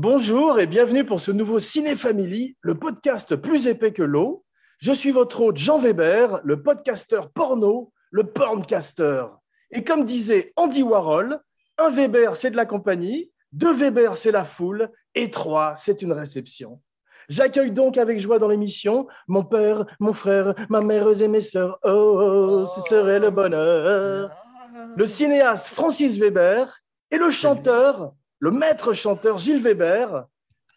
Bonjour et bienvenue pour ce nouveau Ciné Family, le podcast plus épais que l'eau. Je suis votre hôte Jean Weber, le podcasteur porno, le porncaster. Et comme disait Andy Warhol, un Weber c'est de la compagnie, deux Weber c'est la foule et trois c'est une réception. J'accueille donc avec joie dans l'émission mon père, mon frère, ma mère et mes sœurs. Oh, ce serait le bonheur. Le cinéaste Francis Weber et le chanteur, le maître chanteur Gilles Weber,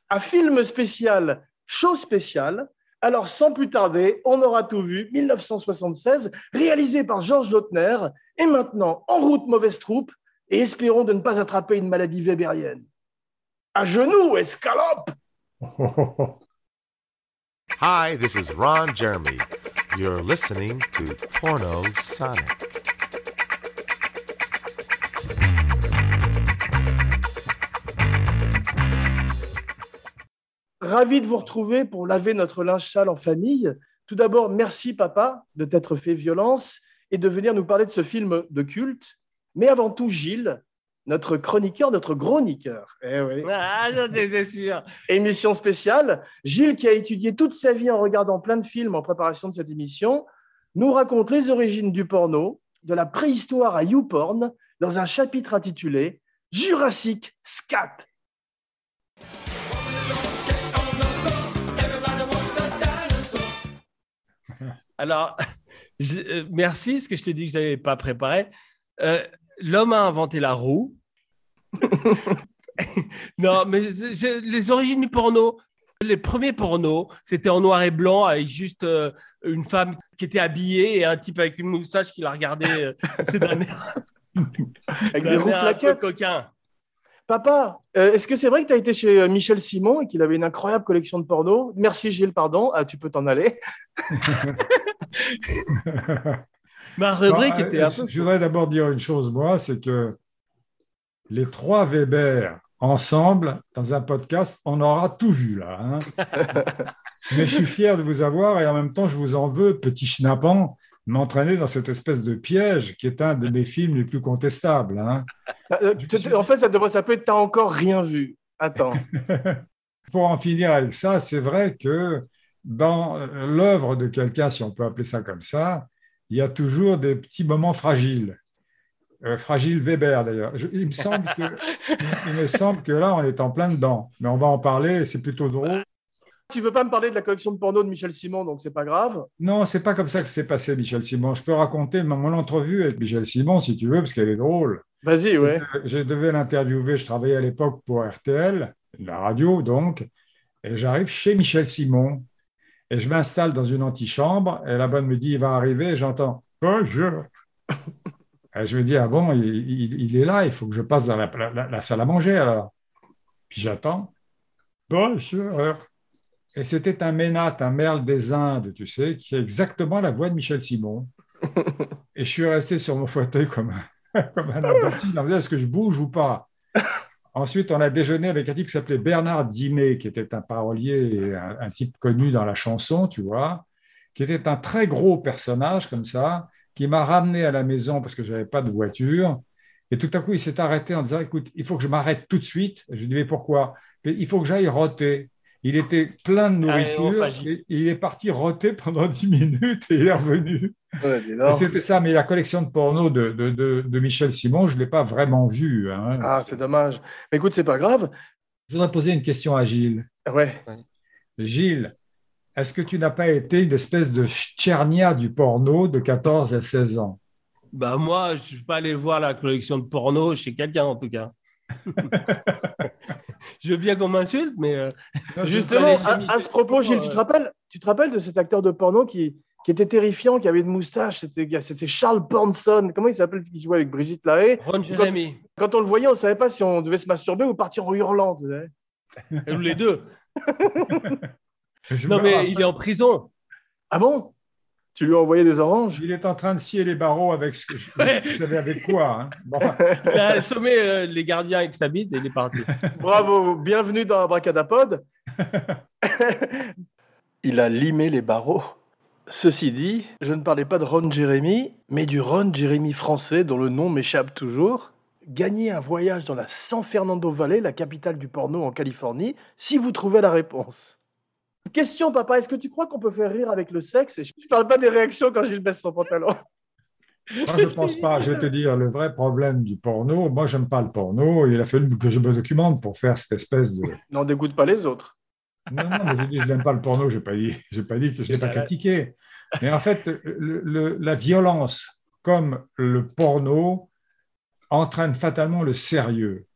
un film spécial, show spécial. Alors, sans plus tarder, on aura tout vu, 1976, réalisé par Georges Lautner, et maintenant, en route, mauvaise troupe, et espérons de ne pas attraper une maladie weberienne. À genoux, escalope Hi, this is Ron Jeremy. You're listening to Porno Sonic. Ravi de vous retrouver pour laver notre linge sale en famille. Tout d'abord, merci papa de t'être fait violence et de venir nous parler de ce film de culte. Mais avant tout, Gilles, notre chroniqueur, notre chroniqueur. Eh oui. Ah, j'en étais sûr. Émission spéciale. Gilles, qui a étudié toute sa vie en regardant plein de films en préparation de cette émission, nous raconte les origines du porno, de la préhistoire à YouPorn, dans un chapitre intitulé Jurassic Scat. Alors, je- euh, merci, ce que je te dis que je n'avais pas préparé. Euh, L'homme a inventé la roue. non, mais je- je- les origines du porno, les premiers pornos, c'était en noir et blanc avec juste euh, une femme qui était habillée et un type avec une moustache qui la regardait. euh, C'est d'un air, Avec des roues coquin. Papa, euh, est-ce que c'est vrai que tu as été chez euh, Michel Simon et qu'il avait une incroyable collection de porno? Merci Gilles, pardon. Ah, tu peux t'en aller. Ma rubrique Bon, était euh, un peu. Je voudrais d'abord dire une chose, moi, c'est que les trois Weber ensemble, dans un podcast, on aura tout vu là. hein. Mais je suis fier de vous avoir et en même temps, je vous en veux, petit schnappant, m'entraîner dans cette espèce de piège qui est un de mes films les plus contestables. hein. Euh, suis- En fait, ça devrait s'appeler T'as encore rien vu. Attends. Pour en finir avec ça, c'est vrai que dans euh, l'œuvre de quelqu'un, si on peut appeler ça comme ça, il y a toujours des petits moments fragiles. Euh, fragile Weber d'ailleurs. Il il me semble que là, on est en plein dedans. Mais on va en parler, c'est plutôt drôle. Tu veux pas me parler de la collection de porno de Michel Simon, donc c'est pas grave. Non, c'est pas comme ça que c'est passé, Michel Simon. Je peux raconter mon entrevue avec Michel Simon, si tu veux, parce qu'elle est drôle. Vas-y, ouais. Je devais l'interviewer, je travaillais à l'époque pour RTL, la radio donc, et j'arrive chez Michel Simon, et je m'installe dans une antichambre, et la bonne me dit, il va arriver, et j'entends, bonjour. Et je me dis, ah bon, il, il- il est là, il faut que je passe dans la, la- la salle à manger alors. Puis j'attends, bonjour. Et c'était un Ménat, un merle des Indes, tu sais, qui a exactement la voix de Michel Simon. Et je suis resté sur mon fauteuil comme un, comme un disant, est-ce que je bouge ou pas? Ensuite, on a déjeuné avec un type qui s'appelait Bernard Dimet, qui était un parolier, un, un type connu dans la chanson, tu vois, qui était un très gros personnage comme ça, qui m'a ramené à la maison parce que je n'avais pas de voiture. Et tout à coup, il s'est arrêté en disant, écoute, il faut que je m'arrête tout de suite. Je lui dis, mais pourquoi? Il faut que j'aille roter. Il était plein de Ah, nourriture. et il est parti roter pendant 10 minutes et il est revenu. Ouais. C'était ça, mais la collection de porno de, de, de- de Michel Simon, je ne l'ai pas vraiment vue. hein. Ah, c'est dommage. Mais écoute, c'est pas grave. Je voudrais poser une question à Gilles. Ouais. Gilles, est-ce que tu n'as pas été une espèce de tchernia du porno de 14 à 16 ans? Bah, moi, je suis pas allé voir la collection de porno chez quelqu'un, en tout cas. je veux bien qu'on m'insulte, mais euh, Justement, à, ce propos, Gilles, tu te rappelles, tu te rappelles de cet acteur de porno qui, qui était terrifiant, qui avait une moustache C'était c'était Charles Bronson. Comment il s'appelle qui jouait avec Brigitte Lahaye? Ron Jeremy, Quand on le voyait, on ne savait pas si on devait se masturber ou partir en hurlant. ou les deux. Non, mais il est en prison. Ah bon? Tu lui as envoyé des oranges? Il est en train de scier les barreaux avec ce que je, Ouais. vous savez avec quoi hein. Bon, enfin, Il a assommé euh, les gardiens avec sa bite et il est parti. Bravo, bienvenue dans Abracadapod. il a limé les barreaux. Ceci dit, je ne parlais pas de Ron Jeremy, mais du Ron Jeremy français dont le nom m'échappe toujours. gagner un voyage dans la San Fernando Valley, la capitale du porno en Californie, si vous trouvez la réponse. Question, papa, est-ce que tu crois qu'on peut faire rire avec le sexe? Et Je ne parle pas des réactions quand Gilles baisse son pantalon. Moi, je ne pense pas. Je vais te dire, le vrai problème du porno, moi, j'aime pas le porno. Il a fallu que je me documente pour faire cette espèce de. N'en dégoûte pas les autres. Non, non, mais je dis, je n'aime pas le porno. Je n'ai pas dit, j'ai pas dit que je l'ai pas critiqué. Mais en fait, le- le- la violence, comme le porno, entraîne fatalement le sérieux.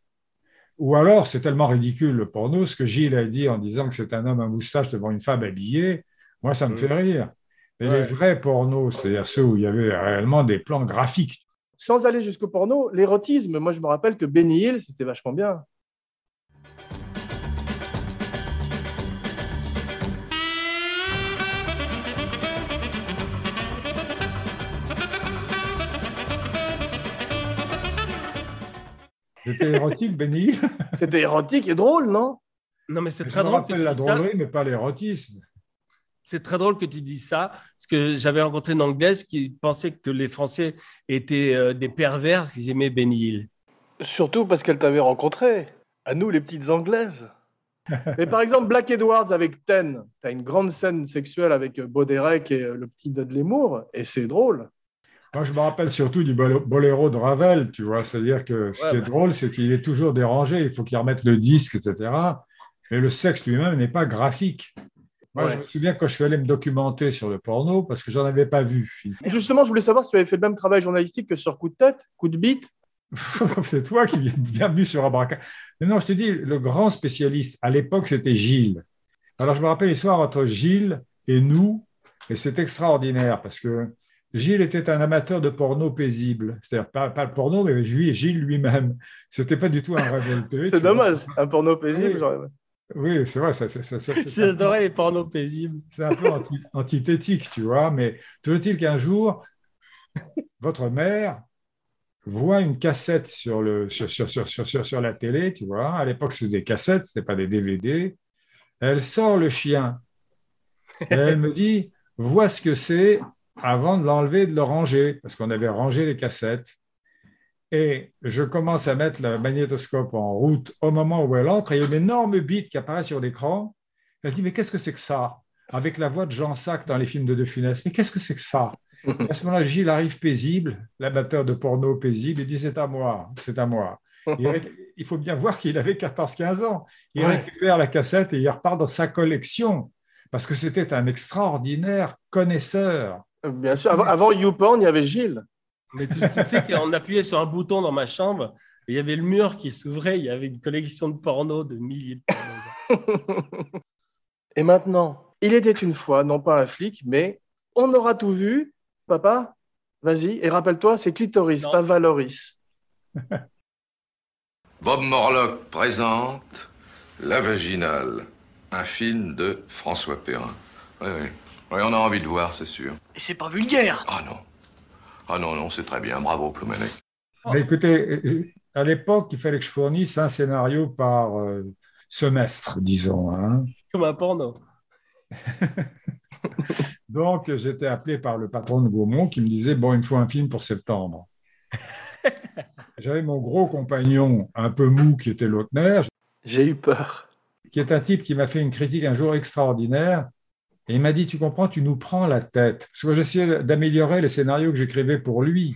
Ou alors, c'est tellement ridicule le porno, ce que Gilles a dit en disant que c'est un homme à moustache devant une femme habillée, moi, ça me fait rire. Mais Ouais. les vrais pornos, c'est-à-dire ceux où il y avait réellement des plans graphiques, Sans aller jusqu'au porno, l'érotisme, moi je me rappelle que Benny Hill, c'était vachement bien. C'était érotique, Benny. C'était érotique et drôle, non? Non, mais c'est très drôle. Que rappelle tu la dises ça. drôlerie, mais pas l'érotisme. C'est très drôle que tu dises ça, parce que j'avais rencontré une Anglaise qui pensait que les Français étaient euh, des pervers, qu'ils aimaient Benny Hill. Surtout parce qu'elle t'avait rencontré. À nous, les petites Anglaises. Mais par exemple, Black Edwards avec Ten, tu as une grande scène sexuelle avec Baudérec et euh, le petit Dudley Moore, et c'est drôle. Moi, je me rappelle surtout du boléro de Ravel, tu vois. C'est-à-dire que ce Ouais, qui est drôle, c'est qu'il est toujours dérangé. Il faut qu'il remette le disque, etc. Et le sexe lui-même n'est pas graphique. Moi, Ouais. je me souviens quand je suis allé me documenter sur le porno, parce que j'en avais pas vu. Justement, je voulais savoir si tu avais fait le même travail journalistique que sur Coup de tête, Coup de bite. c'est toi qui viens bienvenue sur Abraca. Mais non, je te dis, le grand spécialiste, à l'époque, c'était Gilles. Alors, je me rappelle l'histoire entre Gilles et nous, et c'est extraordinaire parce que Gilles était un amateur de porno paisible. C'est-à-dire, pas, pas le porno, mais Gilles lui-même. C'était pas du tout un révolté. C'est vois. dommage, un porno paisible. Oui. genre- Oui, c'est vrai, ça- ça- ça- peu- J'adorais les pornos paisibles. c'est un peu anti- antithétique, tu vois, mais toujours est-il qu'un jour, votre mère voit une cassette sur, le, sur, sur, sur, sur, sur, sur la télé, tu vois. À l'époque, c'était des cassettes, ce pas des DVD. Elle sort le chien. Et elle me dit, vois ce que c'est avant de l'enlever et de le ranger, parce qu'on avait rangé les cassettes. Et je commence à mettre le magnétoscope en route au moment où elle entre, et il y a une énorme bite qui apparaît sur l'écran. Elle dit, mais qu'est-ce que c'est que ça? Avec la voix de Jean Sac dans les films de De Funès. Mais qu'est-ce que c'est que ça? À ce moment-là, Gilles arrive paisible, l'amateur de porno paisible, il dit, c'est à moi, c'est à moi. Il, faut bien voir qu'il avait 14-15 ans. Il Ouais. récupère la cassette et il repart dans sa collection. Parce que c'était un extraordinaire connaisseur. Bien sûr, avant, avant YouPorn, il y avait Gilles. Mais tu, tu sais qu'on appuyait sur un bouton dans ma chambre, et il y avait le mur qui s'ouvrait, il y avait une collection de pornos, de milliers de pornos. Et maintenant, il était une fois, non pas un flic, mais on aura tout vu. Papa, vas-y, et rappelle-toi, c'est clitoris, Non. pas Valoris. Bob Morlock présente La Vaginale, un film de François Perrin. Oui, oui. Oui, on a envie de voir, c'est sûr. C'est pas vulgaire. Ah non. Ah non, non, c'est très bien. Bravo, Ploumenec. Mais écoutez, euh, à l'époque, il fallait que je fournisse un scénario par euh, semestre, disons. hein. Comme un porno. Donc, j'étais appelé par le patron de Gaumont qui me disait Bon, il me faut un film pour septembre. J'avais mon gros compagnon, un peu mou, qui était Lautner, J'ai eu peur. qui est un type qui m'a fait une critique un jour extraordinaire. Et il m'a dit Tu comprends, tu nous prends la tête. Parce que j'essayais d'améliorer les scénarios que j'écrivais pour lui.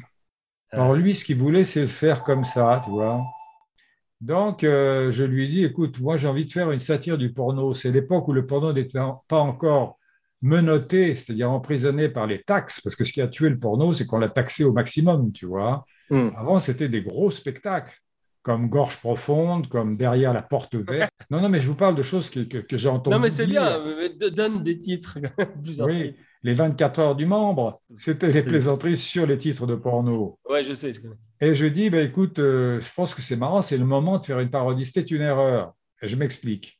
Alors, lui, ce qu'il voulait, c'est le faire comme ça, tu vois. Donc, euh, je lui ai dit Écoute, moi, j'ai envie de faire une satire du porno. C'est l'époque où le porno n'était pas encore menotté, c'est-à-dire emprisonné par les taxes, parce que ce qui a tué le porno, c'est qu'on l'a taxé au maximum, tu vois. Hmm. Avant, c'était des gros spectacles, comme Gorge profonde, comme Derrière la porte verte. Non, non, mais je vous parle de choses que, que- que j'ai entendues. Non, mais c'est bien, donne des titres. Oui. Les 24 heures du membre, c'était les plaisanteries sur les titres de porno. Ouais, je sais, je. Et je dis, bah, écoute, euh, je pense que c'est marrant, c'est le moment de faire une parodie. C'était une erreur. Et je m'explique.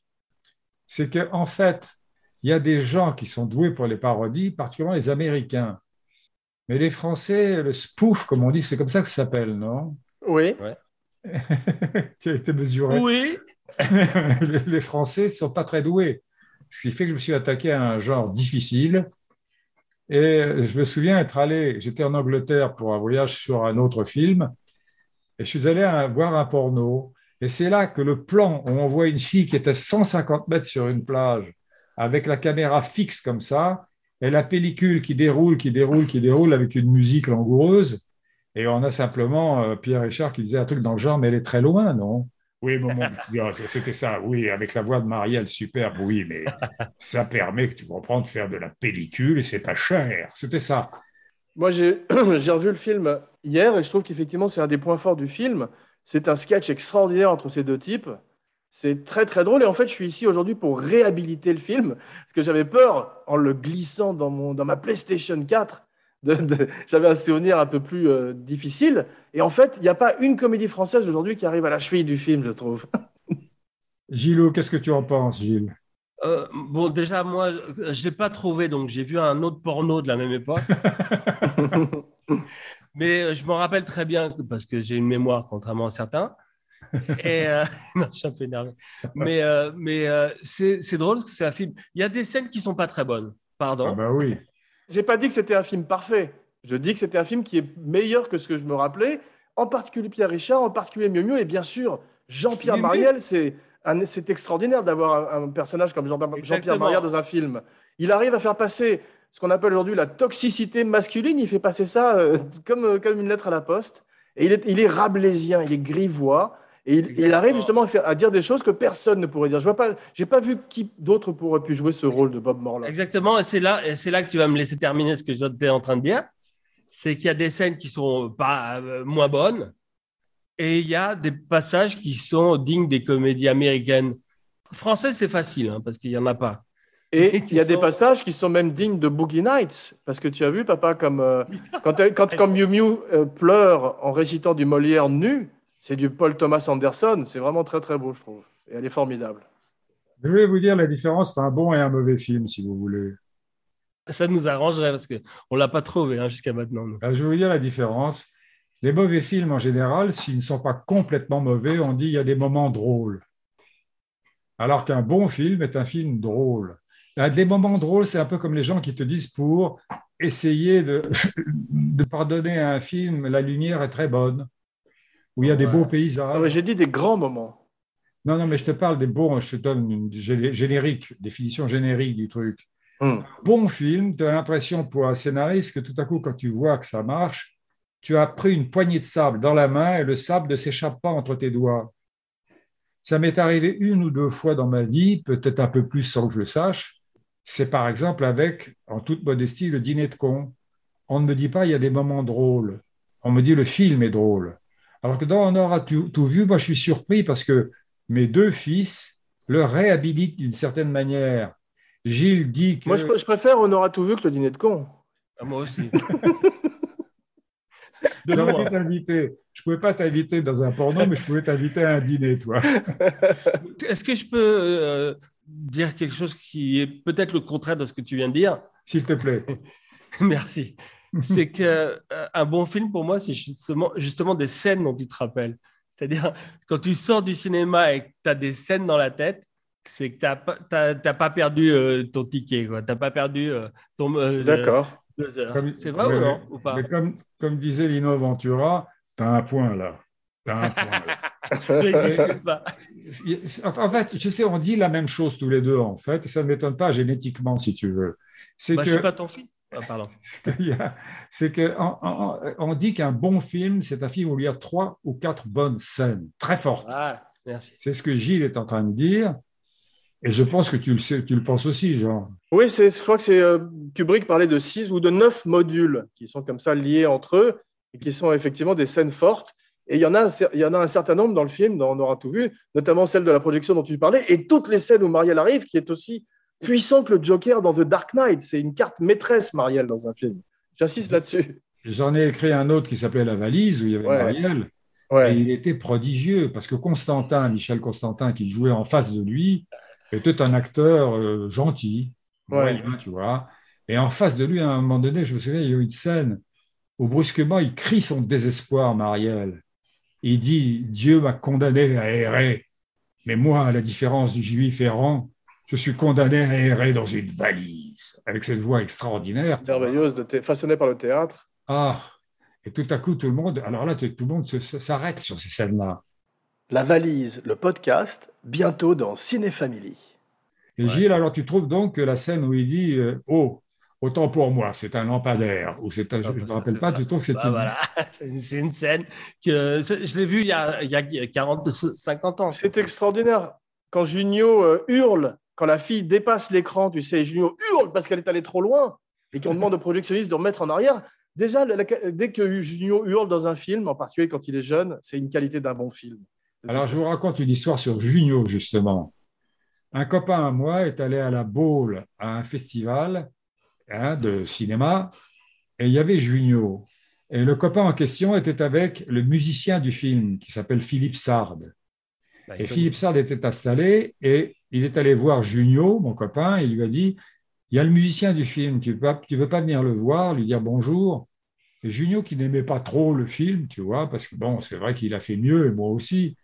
C'est qu'en en fait, il y a des gens qui sont doués pour les parodies, particulièrement les Américains. Mais les Français, le spoof, comme on dit, c'est comme ça que ça s'appelle, non? Oui. Tu as été mesuré. Oui, les les Français ne sont pas très doués. Ce qui fait que je me suis attaqué à un genre difficile. Et je me souviens être allé, j'étais en Angleterre pour un voyage sur un autre film, Et je suis allé à- voir un porno. Et c'est là que le plan où on voit une fille qui est à 150 mètres sur une plage, avec la caméra fixe comme ça, et la pellicule qui déroule, qui déroule, qui déroule avec une musique langoureuse. Et on a simplement euh, Pierre Richard qui disait un truc dans le genre, mais elle est très loin, non? Oui, maman, c'était ça, oui, avec la voix de Marielle, superbe, oui, mais ça permet que tu comprends de faire de la pellicule et c'est pas cher. C'était ça. Moi, j'ai j'ai revu le film hier et je trouve qu'effectivement, c'est un des points forts du film. C'est un sketch extraordinaire entre ces deux types. C'est très, très drôle. Et en fait, je suis ici aujourd'hui pour réhabiliter le film parce que j'avais peur, en le glissant dans, mon, dans ma PlayStation 4, de- de- j'avais un souvenir un peu plus euh, difficile. Et en fait, il n'y a pas une comédie française aujourd'hui qui arrive à la cheville du film, je trouve. Gilles, qu'est-ce que tu en penses, Gilles? Euh, bon, déjà, moi, je ne l'ai pas trouvé, donc j'ai vu un autre porno de la même époque. Mais euh, je m'en rappelle très bien parce que j'ai une mémoire, contrairement à certains. Et euh, non, je suis un peu énervé. Mais, euh, mais euh, c'est c'est drôle parce que c'est un film. Il y a des scènes qui sont pas très bonnes. Pardon. Ah bah oui. J'ai pas dit que c'était un film parfait. Je dis que c'était un film qui est meilleur que ce que je me rappelais, en particulier Pierre Richard, en particulier Miu Miu, et bien sûr, Jean-Pierre. Marielle, c'est extraordinaire d'avoir un, un personnage comme Jean- Jean-Pierre Exactement. Marielle dans un film. Il arrive à faire passer ce qu'on appelle aujourd'hui la toxicité masculine, il fait passer ça euh, comme, comme une lettre à la poste, et il est, il est rabelaisien, il est grivois, et il, arrive justement à, faire- à dire des choses que personne ne pourrait dire. Je vois pas, j'ai pas vu qui d'autre pourrait pu jouer ce rôle de Bob Morland. Exactement, et c'est là, c'est là que tu vas me laisser terminer ce que j'étais en train de dire. C'est qu'il y a des scènes qui sont pas euh, moins bonnes, et il y a des passages qui sont dignes des comédies américaines. Français, c'est facile, hein, parce qu'il y en a pas. Et il y a des passages qui sont même dignes de Boogie Nights, parce que tu as vu, papa, comme euh, quand, quand Miu Miu euh, pleure en récitant du Molière nu, c'est du Paul Thomas Anderson. C'est vraiment très très beau, je trouve. Et elle est formidable. Je vais vous dire la différence entre un bon et un mauvais film, si vous voulez. Ça nous arrangerait parce que on l'a pas trouvé hein, jusqu'à maintenant. nous. Alors, je vais vous dire la différence. Les mauvais films, en général, s'ils ne sont pas complètement mauvais, on dit il y a des moments drôles. Alors qu'un bon film est un film drôle. Là, Les moments drôles, c'est un peu comme les gens qui te disent pour essayer de, de pardonner à un film, la lumière est très bonne, où il y a des beaux paysages. J'ai dit des grands moments. Non, non, mais je te parle des bons, je te donne une gé- générique, définition générique du truc. Hmm. Bon film, tu as l'impression pour un scénariste que tout à coup, quand tu vois que ça marche, tu as pris une poignée de sable dans la main et le sable ne s'échappe pas entre tes doigts. Ça m'est arrivé une ou deux fois dans ma vie, peut-être un peu plus sans que je le sache. C'est par exemple avec, en toute modestie, le dîner de con. On ne me dit pas il y a des moments drôles. On me dit le film est drôle. Alors que dans On aura tout, tout vu, moi je suis surpris parce que mes deux fils le réhabilitent d'une certaine manière. Gilles dit que. Moi, je, pr- je préfère On aura tout vu que le dîner de con. Ah, moi aussi. De. Je ne pouvais pas t'inviter dans un porno, mais je pouvais t'inviter à un dîner, toi. Est-ce que je peux euh, dire quelque chose qui est peut-être le contraire de ce que tu viens de dire? S'il te plaît. Merci. C'est que euh, un bon film pour moi, c'est justement, justement des scènes dont tu te rappelles. C'est-à-dire, quand tu sors du cinéma et que tu as des scènes dans la tête, c'est que tu n'as pas, t'as- t'as pas perdu euh, ton ticket. Tu n'as pas perdu euh, ton. euh, D'accord. C'est vrai mais- ou non ou pas? Mais comme, comme disait Lino Ventura, tu as un point là. T'as un point là. En fait, je sais, on dit la même chose tous les deux, en fait, et ça ne m'étonne pas génétiquement, si tu veux. C'est Bah, que Je suis pas ton fils. Ah, pardon. C'est que on, on- on dit qu'un bon film, c'est un film où il y a trois ou quatre bonnes scènes très fortes. Ah, merci. C'est ce que Gilles est en train de dire, et je pense que tu le, sais, tu le penses aussi, Jean. Oui, c'est- je crois que c'est euh, Kubrick parlait de six ou de neuf modules qui sont comme ça liés entre eux et qui sont effectivement des scènes fortes. Et il y en a, il y en a un certain nombre dans le film, On aura tout vu, notamment celle de la projection dont tu parlais, et toutes les scènes où Marielle arrive, qui est aussi puissant que le Joker dans The Dark Knight. C'est une carte maîtresse, Marielle, dans un film. J'insiste là-dessus. J'en ai écrit un autre qui s'appelait La valise, où il y avait Ouais. Marielle, et il était prodigieux, parce que Constantin, Michel Constantin, qui jouait en face de lui, était un acteur euh, gentil, Ouais. moyen, tu vois. Et en face de lui, à un moment donné, je me souviens, il y a eu une scène où brusquement, il crie son désespoir, Marielle. Il dit Dieu m'a condamné à errer, mais moi, à la différence du juif errant, je suis condamné à errer dans une valise, avec cette voix extraordinaire. Merveilleuse, façonnée par le théâtre. Ah, Et tout à coup, tout le monde, alors là, tout le monde s'arrête sur ces scènes-là. La valise, le podcast, bientôt dans Ciné Family. Et Ouais. Gilles, alors tu trouves donc que la scène où il dit euh, Oh, autant pour moi, c'est un lampadaire, ou c'est un, je Ah, ne bah, me rappelle c'est pas, tu trouves que c'est Bah, une. voilà, c'est c'est une scène que c'est- je l'ai vue il y a, il y a 40, 50 ans. C'est extraordinaire. Quand Junio euh, hurle, quand la fille dépasse l'écran, tu sais, Junio hurle parce qu'elle est allée trop loin et qu'on demande au projectionniste de remettre en arrière. Déjà, la- la- dès que Junio hurle dans un film, en particulier quand il est jeune, c'est une qualité d'un bon film. Alors, je vous raconte une histoire sur Junio, justement. Un copain à moi est allé à la Baule, à un festival hein, de cinéma, et il y avait Junio. Et le copain en question était avec le musicien du film, qui s'appelle Philippe Sard. Bah, Et il Philippe Sard était installé, et il est allé voir Junio, mon copain, et il lui a dit Il y a le musicien du film, tu ne veux, pas- tu veux pas venir le voir, lui dire bonjour Et Junio, qui n'aimait pas trop le film, tu vois, parce que bon, c'est vrai qu'il a fait mieux, et moi aussi,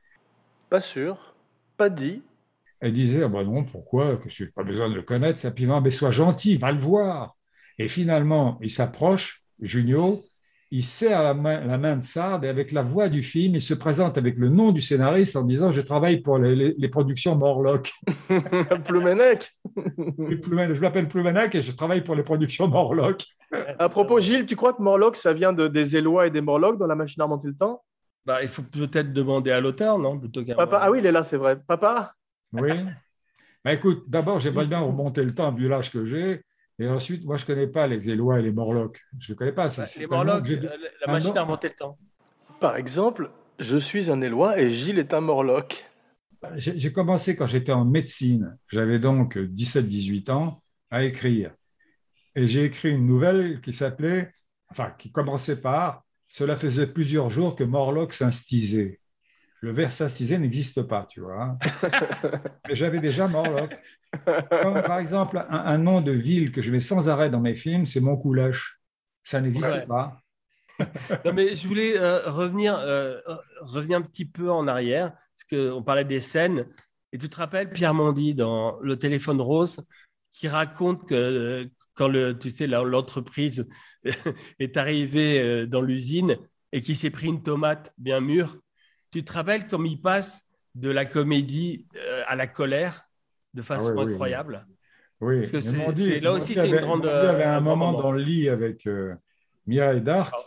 Pas sûr, pas dit. Elle disait, ah ben non, pourquoi que je n'ai pas besoin de le connaître, ça puis mais sois gentil, va le voir. Et finalement, il s'approche, Junio, il serre la main, la main de Sard et avec la voix du film, il se présente avec le nom du scénariste en disant, je travaille pour les, les- les productions Morlock. Plumenec. je m'appelle Plumenac et je travaille pour les productions Morlock. À propos, Gilles, tu crois que Morlock, ça vient de, des Élois et des Morlocks dans la machine à remonter le temps? Bah, il faut peut-être demander à l'auteur, non plutôt qu'à Papa, ah oui, il est là, c'est vrai. Papa? Oui. Ben écoute, d'abord, j'aimerais bien remonter le temps vu l'âge que j'ai. Et ensuite, moi, je ne connais pas les Élois et les Morlocks. Je ne connais pas. c'est- Bah, c'est les Morlocks, euh, la machine nom- à remonter le temps. Par exemple, je suis un Élois et Gilles est un Morlock. J'ai commencé quand j'étais en médecine. J'avais donc 17-18 ans à écrire. Et j'ai écrit une nouvelle qui s'appelait, enfin, qui commençait par Cela faisait plusieurs jours que Morlock s'instisait. Le verbe s'instiser n'existe pas, tu vois. hein. Mais j'avais déjà Morlock. Comme par exemple, un, un nom de ville que je mets sans arrêt dans mes films, c'est Montcoulèche. Ça n'existe Ouais. pas. Non, mais je voulais euh, revenir, euh, revenir un petit peu en arrière, parce qu'on parlait des scènes. Et tu te rappelles Pierre Mondy dans Le téléphone rose, qui raconte que euh, quand le, tu sais, l'entreprise est arrivée dans l'usine et qu'il s'est pris une tomate bien mûre, tu te rappelles comme il passe de la comédie à la colère de façon Ah oui, oui. incroyable Oui, Parce que c'est- là aussi, c'est une avait- grande, Mondi avait euh, un un grand moment moment. dans le lit avec euh, Mireille d'Arc. Oh.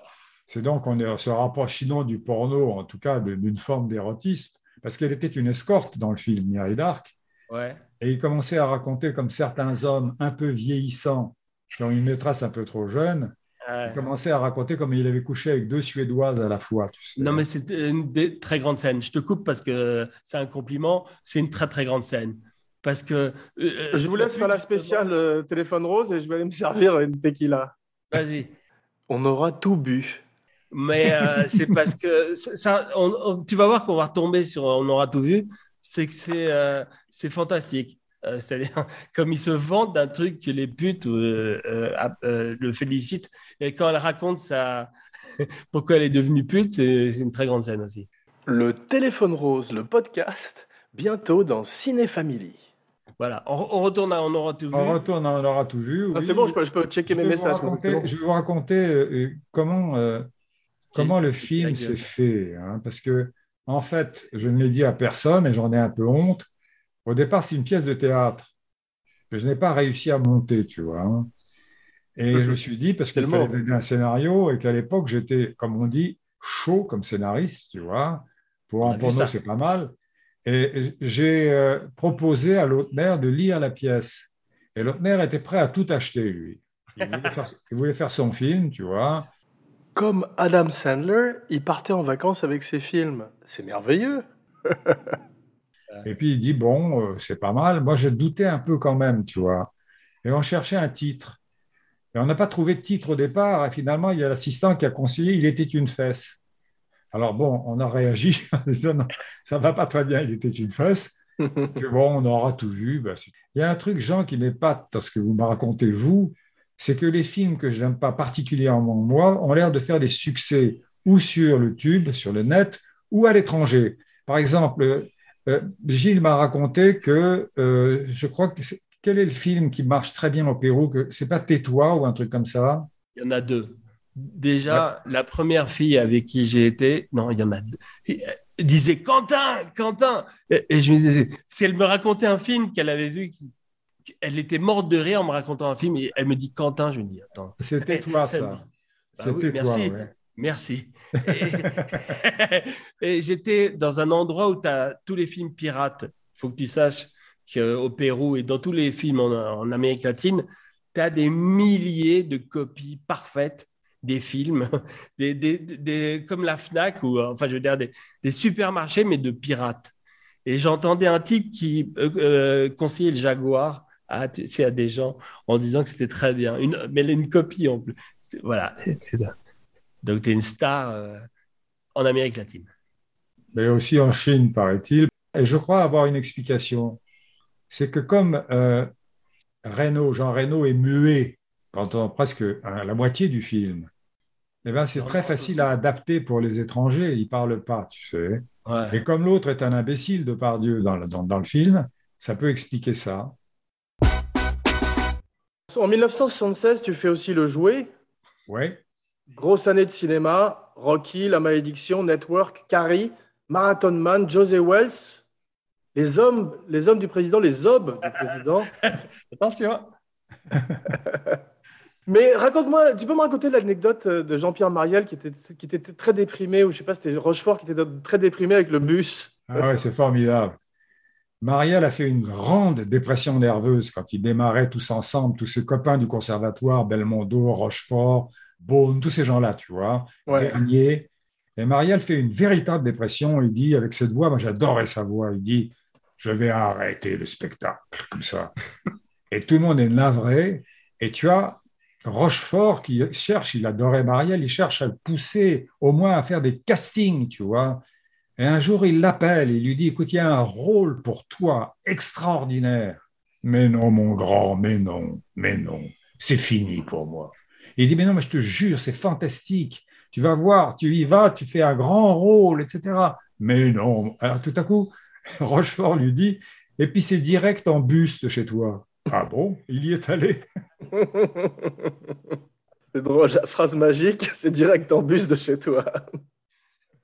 C'est donc, on est, se rapproche sinon du porno, en tout cas d'une forme d'érotisme, parce qu'elle était une escorte dans le film Mireille d'Arc. Ouais. Et il commençait à raconter comme certains hommes un peu vieillissants, qui ont une maîtresse un peu trop jeune, il commençait à raconter comme il avait couché avec deux Suédoises à la fois. Tu sais. Non, mais c'est une des très grandes scènes. Je te coupe parce que c'est un compliment. C'est une très, très grande scène. Parce que. euh, Je vous laisse faire la spéciale euh, téléphone rose et je vais aller me servir une tequila. Vas-y. On aura tout bu. Mais euh, c'est parce que ça, ça- on- on- tu vas voir qu'on va retomber sur On aura tout vu. C'est que c'est euh, c'est fantastique. Euh, C'est-à-dire, comme ils se vantent d'un truc que les putes euh, euh, euh, le félicitent. Et quand elle raconte ça, pourquoi elle est devenue pute, c'est c'est une très grande scène aussi. Le téléphone rose, le podcast, bientôt dans Ciné Family. Voilà. On, on retourne à On aura tout vu. On retourne, on aura tout vu. Ah, c'est bon, je peux, je peux checker Je mes messages. raconter- bon. Je vais vous raconter euh, comment, euh, comment le film s'est fait. hein, parce que, en fait, je ne l'ai dit à personne et j'en ai un peu honte. Au départ, c'est une pièce de théâtre que je n'ai pas réussi à monter, tu vois. hein. Et je me suis dit, parce qu'il fallait donner un scénario et qu'à l'époque, j'étais, comme on dit, chaud comme scénariste, tu vois. Pour On un porno, c'est pas mal. Et j'ai euh, proposé à Lautner de lire la pièce. Et Lautner était prêt à tout acheter, lui. Il voulait, faire, il voulait faire son film, tu vois. Comme Adam Sandler, il partait en vacances avec ses films. C'est merveilleux. Et puis il dit, bon, euh, c'est pas mal. Moi, j'ai douté un peu quand même, tu vois. Et on cherchait un titre. Et on n'a pas trouvé de titre au départ. Et finalement, il y a l'assistant qui a conseillé, il était une fesse. Alors bon, on a réagi en disant, non, ça va pas très bien, il était une fesse. Et bon, on aura tout vu. ben, c'est- il y a un truc, Jean, qui m'épate dans ce que vous me racontez, vous, c'est que les films que je n'aime pas particulièrement, moi, ont l'air de faire des succès ou sur le tube, sur le net, ou à l'étranger. Par exemple, euh, Gilles m'a raconté que, euh, je crois que, quel est le film qui marche très bien au Pérou que C'est pas Tais-toi ou un truc comme ça? Il y en a deux. Déjà, la première fille avec qui j'ai été, non, il y en a deux, elle disait Quentin, Quentin. Et, et je me disais, si elle me racontait un film qu'elle avait vu, qui- elle était morte de rire en me racontant un film et elle me dit Quentin. Je me dis, attends, C'était toi, Ça Bah C'était oui, toi, merci. ouais. merci. Et, et j'étais dans un endroit où tu as tous les films pirates. Il faut que tu saches qu'au Pérou et dans tous les films en, en Amérique latine, tu as des milliers de copies parfaites des films, des, des- des- comme la FNAC, ou enfin, je veux dire, des, des supermarchés, mais de pirates. Et j'entendais un type qui euh, euh, conseillait le Jaguar à, à des gens en disant que c'était très bien. Une, mais une copie en plus. C'est- Voilà, c'est c'est ça. Donc, tu es une star euh, en Amérique latine. mais aussi en Chine, paraît-il. Et je crois avoir une explication. C'est que comme euh, Jean Reno est muet pendant presque euh, la moitié du film, eh ben, c'est très facile à adapter pour les étrangers. Il ne parle pas, tu sais. Ouais. Et comme l'autre est un imbécile de par Dieu dans, le- dans, dans le film, ça peut expliquer ça. En 1976, tu fais aussi Le Jouet, Oui, grosse année de cinéma, Rocky, La Malédiction, Network, Carrie, Marathon Man, José Wells, les hommes, les hommes du président, les hommes du président. Attention. Mais raconte-moi, tu peux me raconter l'anecdote euh, de Jean-Pierre Mariel qui était, qui était très déprimé, ou je sais pas, c'était Rochefort qui était très déprimé avec le bus. ah ouais, c'est formidable. Marielle a fait une grande dépression nerveuse quand ils démarraient tous ensemble, tous ses copains du conservatoire, Belmondo, Rochefort, Beaune, tous ces gens-là, tu vois, Ouais. Bernier. Et Marielle fait une véritable dépression. Il dit, avec cette voix, moi j'adorais sa voix, il dit, je vais arrêter le spectacle, comme ça. Et tout le monde est navré. Et tu as Rochefort qui cherche, il adorait Marielle, il cherche à le pousser au moins à faire des castings, tu vois. Et un jour, il l'appelle, il lui dit, écoute, il y a un rôle pour toi extraordinaire. Mais non, mon grand, mais non, mais non, c'est fini pour moi. Il dit, mais non, mais je te jure, c'est fantastique. Tu vas voir, tu y vas, tu fais un grand rôle, etc. Mais non. Alors tout à coup, Rochefort lui dit, et puis c'est direct en buste chez toi. Ah bon? Il y est allé? C'est drôle, la phrase magique, c'est direct en bus de chez toi.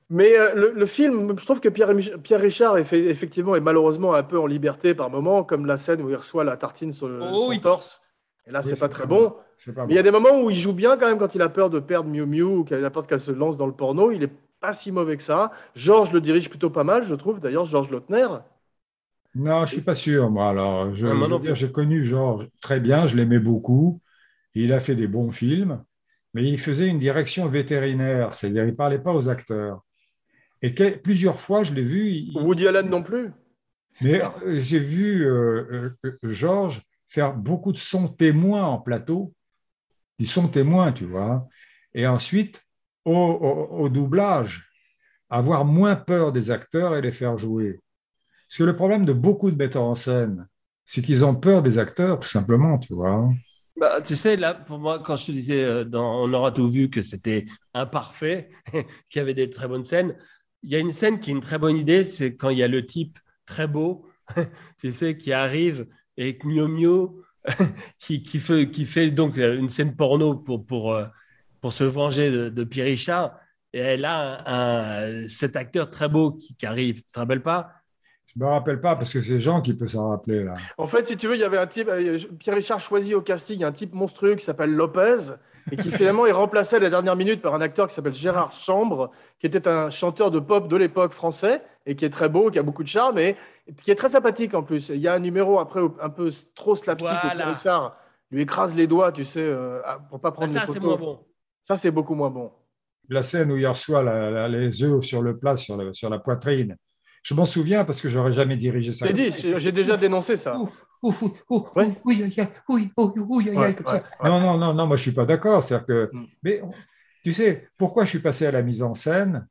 Mais euh, le, le film, je trouve que Pierre, Pierre Richard est fait, effectivement est malheureusement un peu en liberté par moment, comme la scène où il reçoit la tartine sur le, Oh son oui. torse. Et là, Oui, c'est pas très bon. bon. C'est pas Mais il y a des moments où il joue bien quand même quand il a peur de perdre Miu Miu ou qu'il a peur qu'elle se lance dans le porno. Il est pas si mauvais que ça. Georges le dirige plutôt pas mal, je trouve. D'ailleurs, Georges Lautner. Non, je suis pas sûr, moi. Alors, je, Ah, je veux dire, j'ai connu Georges très bien, je l'aimais beaucoup. Il a fait des bons films, mais il faisait une direction vétérinaire, c'est-à-dire il parlait pas aux acteurs. Et que- plusieurs fois, je l'ai vu, il- Woody Allen non plus. mais euh, j'ai vu euh, euh, euh, Georges faire beaucoup de sons témoins en plateau, du son témoin, tu vois. Et ensuite, au, au- au doublage, avoir moins peur des acteurs et les faire jouer. Parce que le problème de beaucoup de metteurs en scène, c'est qu'ils ont peur des acteurs, tout simplement, tu vois. Bah, tu sais, là, pour moi, quand je te disais euh, dans On aura tout vu que c'était imparfait, qu'il y avait des très bonnes scènes, il y a une scène qui est une très bonne idée, c'est quand il y a le type très beau, tu sais, qui arrive et Mio Mio, qui, fait, qui fait donc une scène porno euh, pour se venger de, de Pierre Richard. Et elle cet acteur très beau qui, qui arrive, tu te rappelles pas? Je me rappelle pas parce que c'est Jean qui peut s'en rappeler là. En fait, si tu veux, il y avait un type, euh, Pierre Richard choisit au casting un type monstrueux qui s'appelle Lopez et qui finalement est remplacé à la dernière minute par un acteur qui s'appelle Gérard Chambre, qui était un chanteur de pop de l'époque français et qui est très beau, qui a beaucoup de charme et qui est très sympathique en plus. Il y a un numéro après où- un peu trop slapstick où Voilà. Pierre Richard lui écrase les doigts, tu sais, euh, pour pas Ah, prendre Ça, les c'est photos. moins bon. Ça, c'est beaucoup moins bon. La scène où il reçoit la- la- les œufs sur le plat, sur, le- sur la poitrine. Je m'en souviens parce que j'aurais jamais dirigé ça. J'ai dit, j'ai déjà dénoncé ça. Non, non, non, non, moi je suis pas d'accord. C'est-à-dire que, Mm. mais tu sais, pourquoi je suis passé à la mise en scène?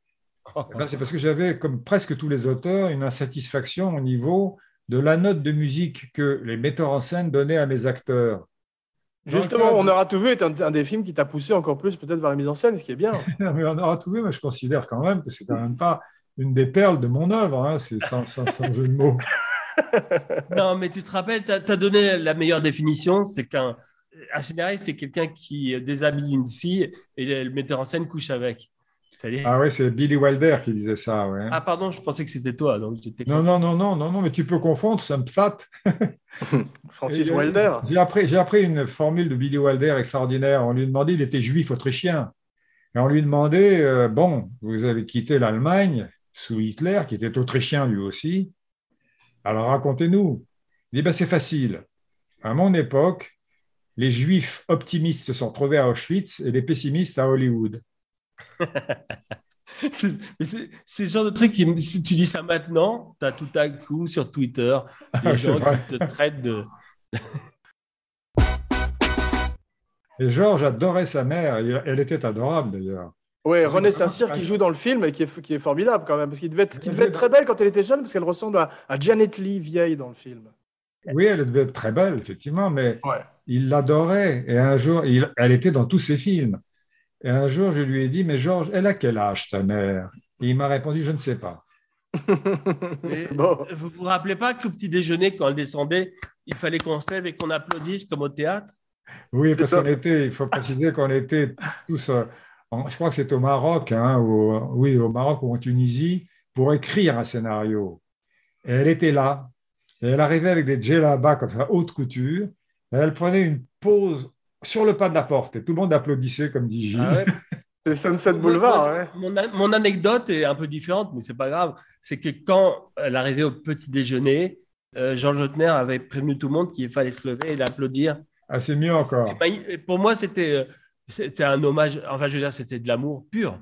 Eh ben, C'est parce que j'avais, comme presque tous les auteurs, une insatisfaction au niveau de la note de musique que les metteurs en scène donnaient à mes acteurs. Dans Justement, On aura tout vu est un, un des films qui t'a poussé encore plus peut-être vers la mise en scène, ce qui est bien. Mais on aura tout vu, mais je considère quand même que c'est quand même pas une des perles de mon œuvre, hein, c'est sans, sans, sans jeu de mots. Non, mais tu te rappelles, tu as, donné la meilleure définition, c'est qu'un un scénariste, c'est quelqu'un qui déshabille une fille et le metteur en scène couche avec. Ah oui, c'est Billy Wilder qui disait ça, ouais. Ah, pardon, je pensais que c'était toi. Donc Non, non, non, non, non, non, mais tu peux confondre, ça me flatte. Francis Et, euh, Wilder. J'ai appris, j'ai appris une formule de Billy Wilder extraordinaire. On lui demandait, il était juif autrichien. Et on lui demandait, euh, bon, vous avez quitté l'Allemagne sous Hitler, qui était autrichien lui aussi. Alors racontez-nous. Il dit, ben, c'est facile. À mon époque, les juifs optimistes se sont retrouvés à Auschwitz et les pessimistes à Hollywood. C'est le genre de truc qui, si tu dis ça maintenant, tu as tout à coup sur Twitter des Ah, gens qui te traitent de. Et Georges adorait sa mère. Elle était adorable d'ailleurs. Oui, René vraiment Saint-Cyr pas- qui joue dans le film et qui est, qui est formidable quand même, parce qu'il devait, être, devait être très belle quand elle était jeune, parce qu'elle ressemble à, à Janet Lee vieille dans le film. Oui, elle devait être très belle, effectivement, mais Ouais. il l'adorait. Et un jour, il- elle était dans tous ses films. Et un jour, je lui ai dit, mais Georges, elle a quel âge ta mère? Et il m'a répondu, je ne sais pas. Vous vous rappelez pas qu'au petit déjeuner, quand elle descendait, il fallait qu'on se lève et qu'on applaudisse comme au théâtre? Oui, parce qu'on était, il faut préciser qu'on était tous, euh, je crois que c'est au Maroc, hein, ou- oui, au Maroc ou en Tunisie, pour écrire un scénario. Et elle était là. Et elle arrivait avec des djellabas comme ça, haute couture. Et elle prenait une pause sur le pas de la porte. Et tout le monde applaudissait, comme dit Gilles. Ah ouais. C'est Sunset Boulevard, ouais. Mon, anecdote est un peu différente, mais c'est pas grave. C'est que quand elle arrivait au petit déjeuner, euh, Jean Lautner avait prévenu tout le monde qu'il fallait se lever et l'applaudir. Ah, c'est mieux encore. Et ben, pour moi, c'était euh, c'était un hommage. Enfin, je veux dire, c'était de l'amour pur.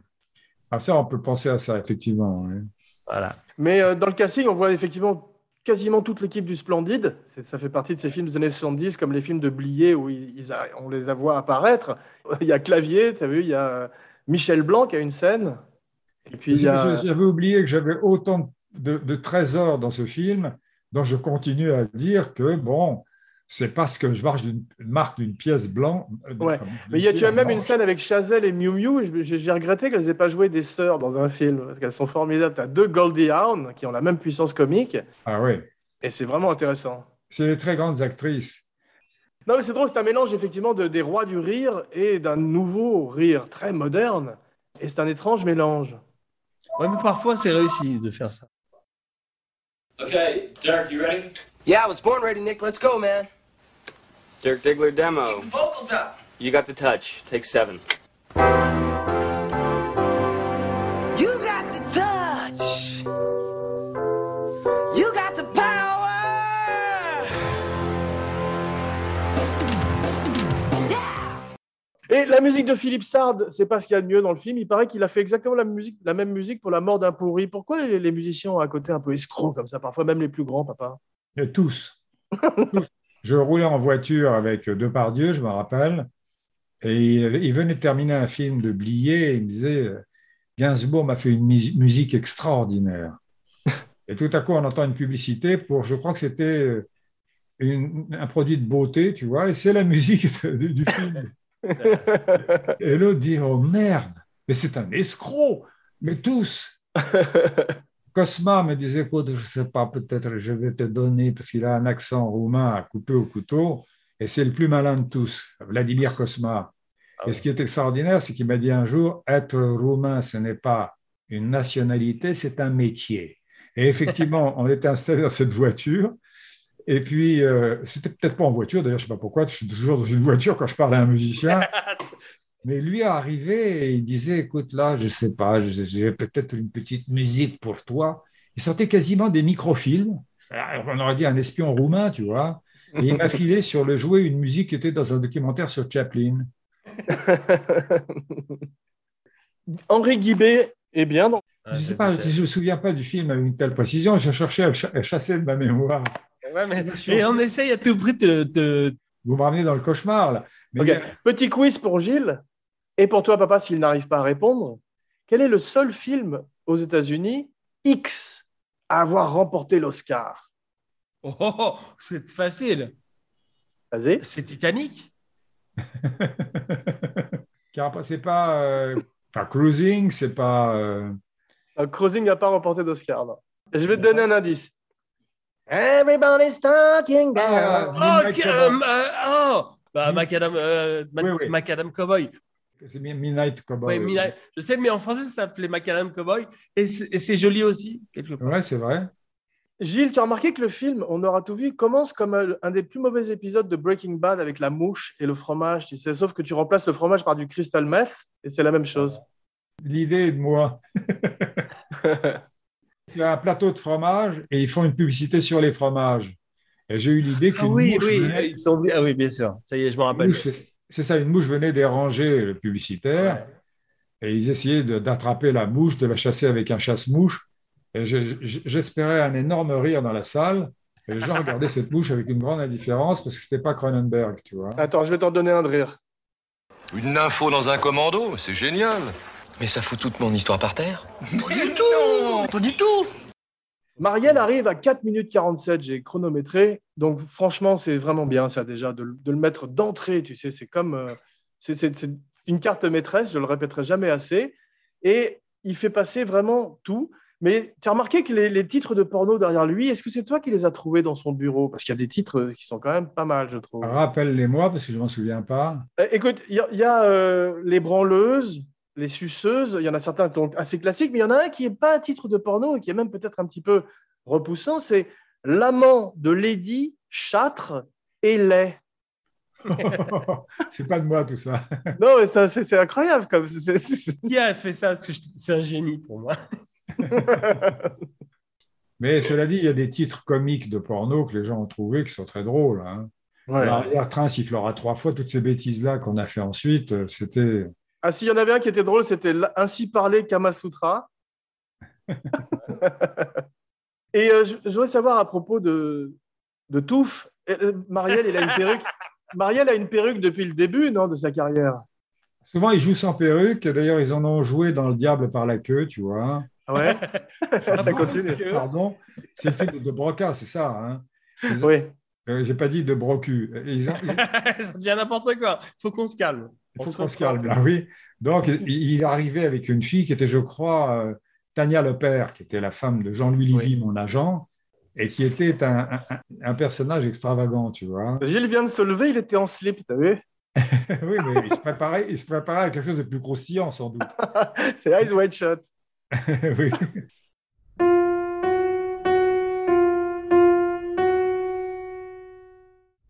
Ah, ça, on peut penser à ça, effectivement. oui. Voilà. Mais euh, dans le casting, on voit effectivement quasiment toute l'équipe du Splendide. Ça fait partie de ces films des années 70, comme les films de Blier, où ils, ils a- on les a voit apparaître. Il y a Clavier, tu as vu, il y a Michel Blanc qui a une scène. Et puis il y a... J'avais oublié que j'avais autant de, de trésors dans ce film, dont je continue à dire que, bon, c'est parce que je marche d'une marque d'une pièce blanche. Ouais. Mais il y a, tu as même une scène avec Chazelle et Miu Miu. J'ai regretté qu'elles n'aient pas joué des sœurs dans un film, parce qu'elles sont formidables. Tu as deux Goldie Hawn qui ont la même puissance comique, Ah oui, et c'est vraiment intéressant. c'est des très grandes actrices. Non, mais c'est drôle, c'est un mélange effectivement de, des rois du rire et d'un nouveau rire très moderne. Et c'est un étrange mélange. Ouais, mais parfois, c'est réussi de faire ça. Okay, Derek, you ready? Yeah, I was born ready, Nick. Let's go, man. Dirk Diggler demo. Vocals up. You got the touch. Take seven. You got the touch. You got the power. Et la musique de Philippe Sard, c'est pas ce qu'il y a de mieux dans le film. Il paraît qu'il a fait exactement la, musique, la même musique pour La mort d'un pourri. Pourquoi les, les musiciens ont un côté un peu escroc comme ça, parfois même les plus grands, papa? Et tous. Tous. Je roulais en voiture avec Depardieu, je me rappelle, et il, venait de terminer un film de Blier, et il me disait euh, Gainsbourg m'a fait une mus- musique extraordinaire. Et tout à coup, on entend une publicité pour, je crois que c'était euh, un produit de beauté, tu vois, et c'est la musique de- du film. Et l'autre dit Oh merde, mais c'est un escroc, mais tous. Cosma me disait Écoute, je ne sais pas, peut-être je vais te donner, parce qu'il a un accent roumain à couper au couteau, et c'est le plus malin de tous, Vladimir Cosma. Et ce qui est extraordinaire, c'est qu'il m'a dit un jour Être roumain, ce n'est pas une nationalité, c'est un métier. Et effectivement, on était installé dans cette voiture. Et puis, euh, c'était peut-être pas en voiture, d'ailleurs, je ne sais pas pourquoi, je suis toujours dans une voiture quand je parle à un musicien. Mais lui arrivait et il disait, écoute, là, je ne sais pas, j'ai peut-être une petite musique pour toi. Il sortait quasiment des microfilms. On aurait dit un espion roumain, tu vois. Et il m'a filé sur le jouet une musique qui était dans un documentaire sur Chaplin. Henri Guibet est bien dans. Je ne sais pas, je ne me souviens pas du film avec une telle précision. J'ai cherché à chasser de ma mémoire. Ouais, mais, mais on essaye à tout prix de. de- Vous me ramenez dans le cauchemar, là. Mais Petit quiz pour Gilles. Et pour toi, papa, s'il n'arrive pas à répondre, quel est le seul film aux États-Unis X à avoir remporté l'Oscar Oh, oh, oh, c'est facile. Vas-y. C'est Titanic. Car c'est pas, euh, pas cruising, c'est pas. euh, Euh, Cruising n'a pas remporté d'Oscar. Je vais te donner un indice. Everybody's talking Ah. Oh, Cowboy. euh, oh, Bah, Macadam, euh, Ma- Oui, oui. Macadam Cowboy. C'est bien Midnight Cowboy. Ouais, Mina- je sais, mais en français, ça s'appelait Macadam Cowboy. Et c'est joli aussi, quelque part. Ouais, c'est vrai. Gilles, tu as remarqué que le film, on aura tout vu, commence comme un, un des plus mauvais épisodes de Breaking Bad avec la mouche et le fromage, tu sais, sauf que tu remplaces le fromage par du crystal meth et c'est la même chose. L'idée est de moi. tu as un plateau de fromage et ils font une publicité sur les fromages. Et j'ai eu l'idée Ah qu'une oui, mouche oui, venait- ils sont... ah oui, bien sûr. Ça y est, je me une rappelle. mouche, c'est- ça, une mouche venait déranger le publicitaire et ils essayaient d'attraper la mouche, de la chasser avec un chasse-mouche. Et je- je- j'espérais un énorme rire dans la salle. Et les gens regardaient cette mouche avec une grande indifférence parce que c'était pas Cronenberg, tu vois. Attends, je vais t'en donner un de rire. Une info dans un commando, c'est génial. Mais ça fout toute mon histoire par terre. Pas du tout Pas du tout Marielle arrive à 4 minutes 47, j'ai chronométré. Donc, franchement, c'est vraiment bien, ça, déjà, de, de le mettre d'entrée. Tu sais, c'est comme. euh, c'est une carte maîtresse, je le répéterai jamais assez. Et il fait passer vraiment tout. Mais tu as remarqué que les, les titres de porno derrière lui, est-ce que c'est toi qui les as trouvés dans son bureau? Parce qu'il y a des titres qui sont quand même pas mal, je trouve. Rappelle-les-moi parce que je m'en souviens pas. Euh, Écoute, il y a, il y a, euh, les branleuses, les suceuses, il y en a certains qui sont assez classiques, mais il y en a un qui n'est pas un titre de porno et qui est même peut-être un petit peu repoussant, c'est L'amant de Lady Châtre et lait. c'est pas de moi tout ça. Non, mais ça, c'est c'est incroyable. Comme, c'est- c'est- c'est- Qui a fait ça? C'est un génie pour moi. Mais cela dit, il y a des titres comiques de porno que les gens ont trouvé qui sont très drôles. Hein. Ouais. L'arrière-train sifflera trois fois, toutes ces bêtises-là qu'on a fait ensuite, euh, c'était. Ah, s'il y en avait un qui était drôle, c'était Ainsi parler Kama Sutra. et euh, je, je voudrais savoir à propos de, de Touffe, euh, Marielle, il a une perruque. Marielle a une perruque depuis le début, non, de sa carrière? Souvent, ils jouent sans perruque. D'ailleurs, ils en ont joué dans Le Diable par la queue, tu vois. Ah Ouais, ça continue. Pardon, c'est le film de Broca, c'est ça. Hein Ils- Oui. euh, J'ai pas dit de Brocu. Ils ont- il ça devient n'importe quoi. Il faut qu'on se calme. Il faut qu'on se calme là, oui. Donc, il, arrivait avec une fille qui était, je crois, euh, Tania Lepère, qui était la femme de Jean-Louis Livy, mon agent, et qui était un, un- un personnage extravagant, tu vois. Gilles vient de se lever, il était en slip, t'as vu? Oui, mais il se, préparait, il se préparait à quelque chose de plus croustillant, sans doute. C'est Eyes Wide Shut. oui.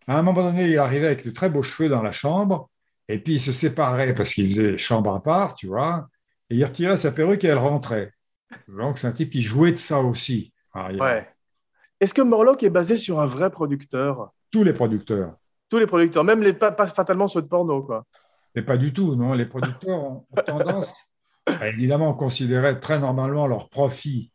À un moment donné, il arrivait avec de très beaux cheveux dans la chambre, et puis il se séparait parce qu'il faisait chambre à part, tu vois, et il retirait sa perruque et elle rentrait. Donc c'est un type qui jouait de ça aussi. Ouais. Est-ce que Morlock est basé sur un vrai producteur? Tous les producteurs. Tous les producteurs, même les pas, pas fatalement ceux de porno, quoi. Mais pas du tout, non. Les producteurs ont, ont tendance à évidemment considérer très normalement leur profit,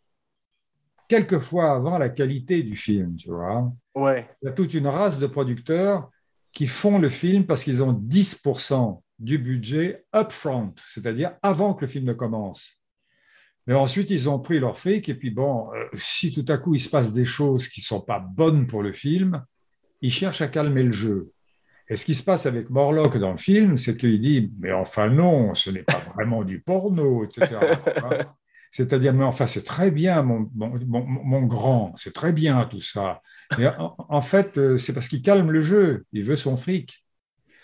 quelquefois avant la qualité du film, tu vois. Ouais. Il y a toute une race de producteurs qui font le film parce qu'ils ont 10% du budget upfront, c'est-à-dire avant que le film ne commence. Mais ensuite, ils ont pris leur fric et puis bon, euh, si tout à coup il se passe des choses qui ne sont pas bonnes pour le film, ils cherchent à calmer le jeu. Et ce qui se passe avec Morlock dans le film, c'est qu'il dit Mais enfin, non, ce n'est pas vraiment du porno, etc. C'est-à-dire, mais enfin, c'est très bien, mon, mon, mon, mon grand, c'est très bien tout ça. Et en, en fait, euh, c'est parce qu'il calme le jeu, il veut son fric.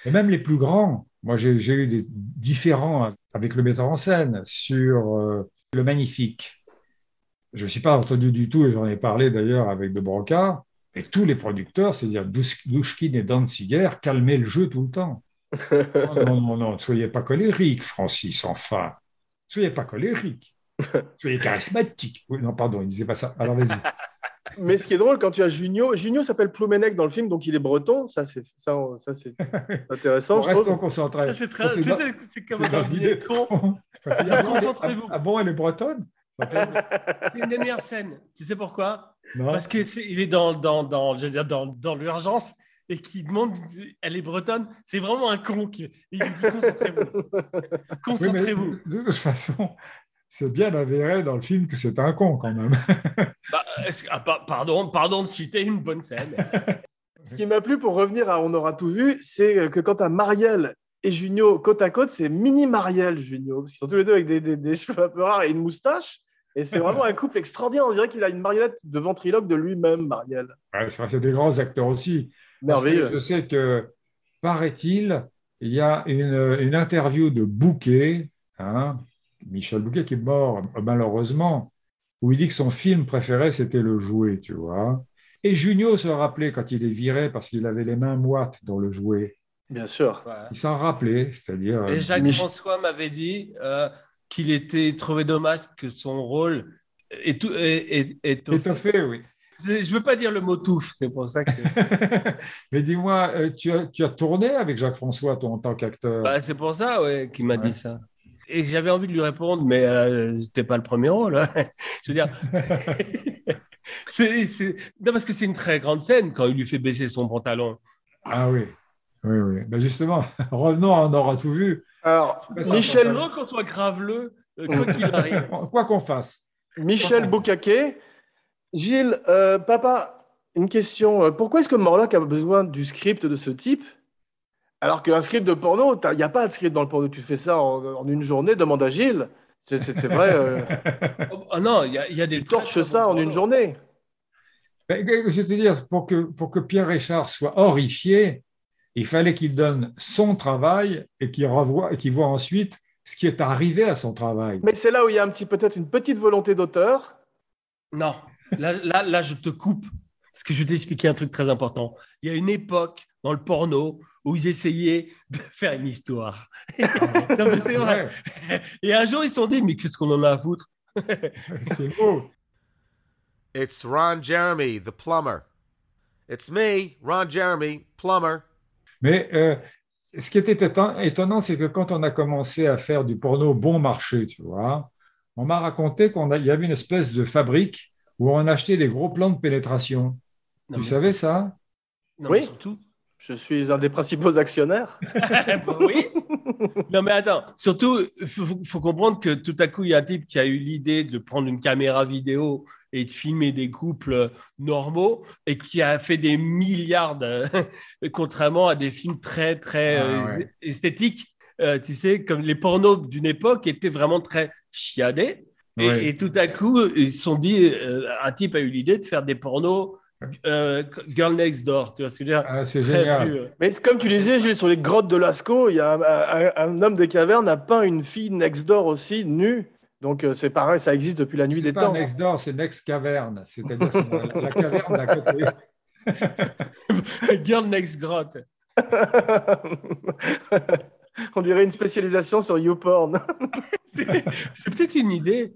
Et même les plus grands, moi j'ai eu des différends avec le metteur en scène sur euh, Le Magnifique. Je ne suis pas entendu du tout, et j'en ai parlé d'ailleurs avec De Broca, et tous les producteurs, c'est-à-dire Douch- Douchkin et Danziger, calmaient le jeu tout le temps. Non, non, non, non, ne soyez pas colérique, Francis, enfin. Ne soyez pas colérique. Soyez charismatique. Oui, non, pardon, il ne disait pas ça. Alors vas-y. Mais ce qui est drôle, quand tu as Junio, Junio s'appelle Ploumenec dans le film, donc il est breton. Ça, c'est ça, ça, c'est intéressant. je Restons trouve. concentrés. Ça, c'est très. C'est comme un dîner de con. Concentrez-vous. Ah bon, elle est bretonne une des meilleures scènes. Tu sais pourquoi? Non. Parce que c'est- il est dans, dans, dans, je veux dire, dans, dans l'urgence et qui demande, elle est bretonne. C'est vraiment un con qui. Oui, Concentrez-vous. de toute façon, c'est bien avéré dans le film que c'est un con quand même. Bah, ah, pa- pardon, pardon de citer une bonne scène. Ce qui m'a plu pour revenir à On aura tout vu, c'est que quand tu as Marielle et Junio côte à côte, c'est mini Marielle, Junio. Qu'ils sont tous les deux avec des, des- des cheveux un peu rares et une moustache. Et c'est vraiment un couple extraordinaire. On dirait qu'il a une marionnette de ventriloque de lui-même, Marielle. Ouais, c'est des grands acteurs aussi. Parce que Merveilleux. Je sais que paraît-il, il y a une, une interview de Bouquet, hein, Michel Bouquet qui est mort malheureusement, où il dit que son film préféré c'était Le Jouet, tu vois. Et Junio se rappelait quand il est viré parce qu'il avait les mains moites dans Le Jouet. Bien sûr. Il s'en rappelait, c'est-à-dire. Et euh, Jacques Mich- François m'avait dit euh, qu'il était trouvé dommage que son rôle est tout est, est- est- étoffé, oui. Je veux pas dire le mot touffe, c'est pour ça que Mais dis-moi, euh, tu as, tu as tourné avec Jacques François toi, en tant qu'acteur? Bah, c'est pour ça ouais, qu'il m'a Ouais. dit ça. Et j'avais envie de lui répondre, mais euh, c'était pas le premier rôle. hein. Je veux dire, c'est, c'est- non parce que c'est une très grande scène quand il lui fait baisser son pantalon. Ah oui, oui, oui. Ben justement, revenons, on aura tout vu. Alors, Michel, Tellement qu'on soit graveleux, euh, quoi qu'il arrive. Quoi qu'on fasse. Michel Boucaquet. Gilles, euh, papa, une question. Pourquoi est-ce que Morlock a besoin du script de ce type? Alors qu'un script de porno, il n'y a pas de script dans le porno. Tu fais ça en, en une journée, demande à Gilles. C'est c'est- c'est vrai, euh, Oh, non, il y, a- il y a des tu torches ça en une journée. Ben, je vais te dire, pour que, pour que Pierre Richard soit horrifié, il fallait qu'il donne son travail et qu'il revoie et qu'il voit ensuite ce qui est arrivé à son travail. Mais c'est là où il y a un petit, peut-être une petite volonté d'auteur. Non, là, là, là, je te coupe. Parce que je vais t'expliquer un truc très important. Il y a une époque dans le porno où ils essayaient de faire une histoire. non, mais c'est vrai. Et un jour, ils se sont dit, mais qu'est-ce qu'on en a à foutre? C'est beau. It's Ron Jeremy, the plumber. It's me, Ron Jeremy, plumber. Mais euh, ce qui était éton- étonnant, c'est que quand on a commencé à faire du porno bon marché, tu vois, on m'a raconté qu'il y avait une espèce de fabrique où on achetait des gros plans de pénétration. Non, tu mais- savais ça? Non, Oui. mais surtout. Je suis un des principaux actionnaires. Bah oui. Non, mais attends, surtout, il faut, faut comprendre que tout à coup, il y a un type qui a eu l'idée de prendre une caméra vidéo et de filmer des couples normaux et qui a fait des milliards, de- contrairement à des films très, très Ah, euh, ouais. esthétiques. Euh, tu sais, comme les pornos d'une époque étaient vraiment très chiadés. Et, Ouais. et tout à coup, ils se sont dit, euh, un type a eu l'idée de faire des pornos euh, Girl Next Door. Tu vois ce que je veux dire? Ah, C'est génial. plus, euh, Mais c'est comme tu disais, Gilles, sur les grottes de Lascaux, il y a un, un- un homme des cavernes a peint une fille next door aussi, nue. Donc euh, c'est pareil, ça existe depuis la nuit C'est des pas temps. Next Door, c'est Next Caverne. C'est-à-dire c'est la, la caverne d'à côté. Girl Next Grotte. On dirait une spécialisation sur YouPorn. C'est peut-être une idée.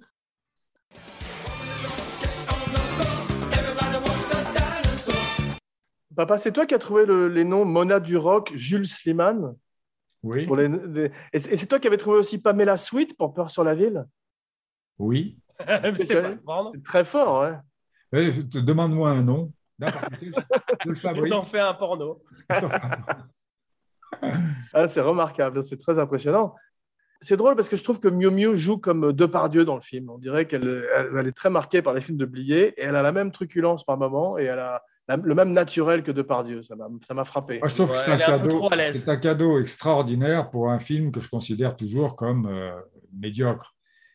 Papa, c'est toi qui as trouvé le- les noms Mona Duroc, Jules Sliman. Oui, Pour les- des- Et c'est toi qui avais trouvé aussi Pamela Sweet pour Peur sur la ville? Oui. C'est très fort, ouais. Demande-moi un nom. Je le On fabrique. en fait un porno. Ah, c'est remarquable, c'est très impressionnant. C'est drôle parce que je trouve que Miu Miu joue comme Depardieu dans le film. On dirait qu'elle elle- elle est très marquée par les films de Blier et elle a la même truculence par moment et elle a la- le même naturel que Depardieu. Ça m'a ça m'a frappé. Moi, je trouve Ouais, que c'est un, un cadeau, c'est un cadeau extraordinaire pour un film que je considère toujours comme euh, médiocre.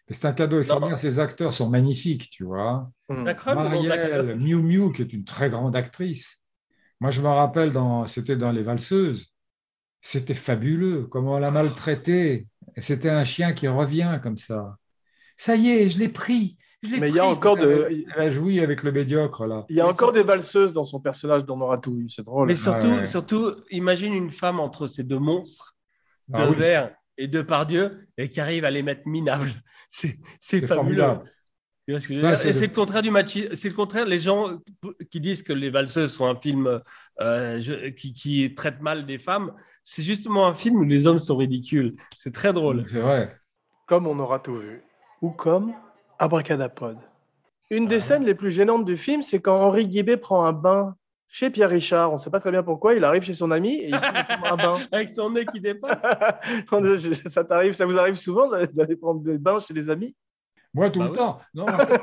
Et C'est un cadeau extraordinaire. Ces acteurs sont magnifiques, tu vois. La- Marielle Miu Miu, qui est une très grande actrice. Moi, je me rappelle, dans, c'était dans Les Valseuses. C'était fabuleux, comment on l'a maltraité. Et C'était un chien qui revient comme ça. Ça y est, je l'ai pris. Mais il y a encore de- Elle, a joui avec le médiocre, là. Il y a Mais encore des valseuses dans son personnage dans Nora tout. C'est drôle. Mais surtout, ouais. surtout, imagine une femme entre ces deux monstres, de Ah oui. verre et de Pardieu, et qui arrive à les mettre minables. C'est fabuleux. formidable. Ce c'est le- contraire du machisme. C'est le contraire. Les gens qui disent que Les Valseuses sont un film euh, je- qui, qui traite mal des femmes, c'est justement un film où les hommes sont ridicules. C'est très drôle. C'est vrai. Comme on aura tout vu. Ou comme Abracadapod. Une Ah. des scènes les plus gênantes du film, c'est quand Henri Guibé prend un bain chez Pierre Richard. On ne sait pas très bien pourquoi. Il arrive chez son ami et il se met prendre un bain. Avec son nez qui dépasse. ça t'arrive, ça vous arrive souvent d'aller d'aller prendre des bains chez des amis? Moi, tout Bah le oui. temps. Non, en, fait,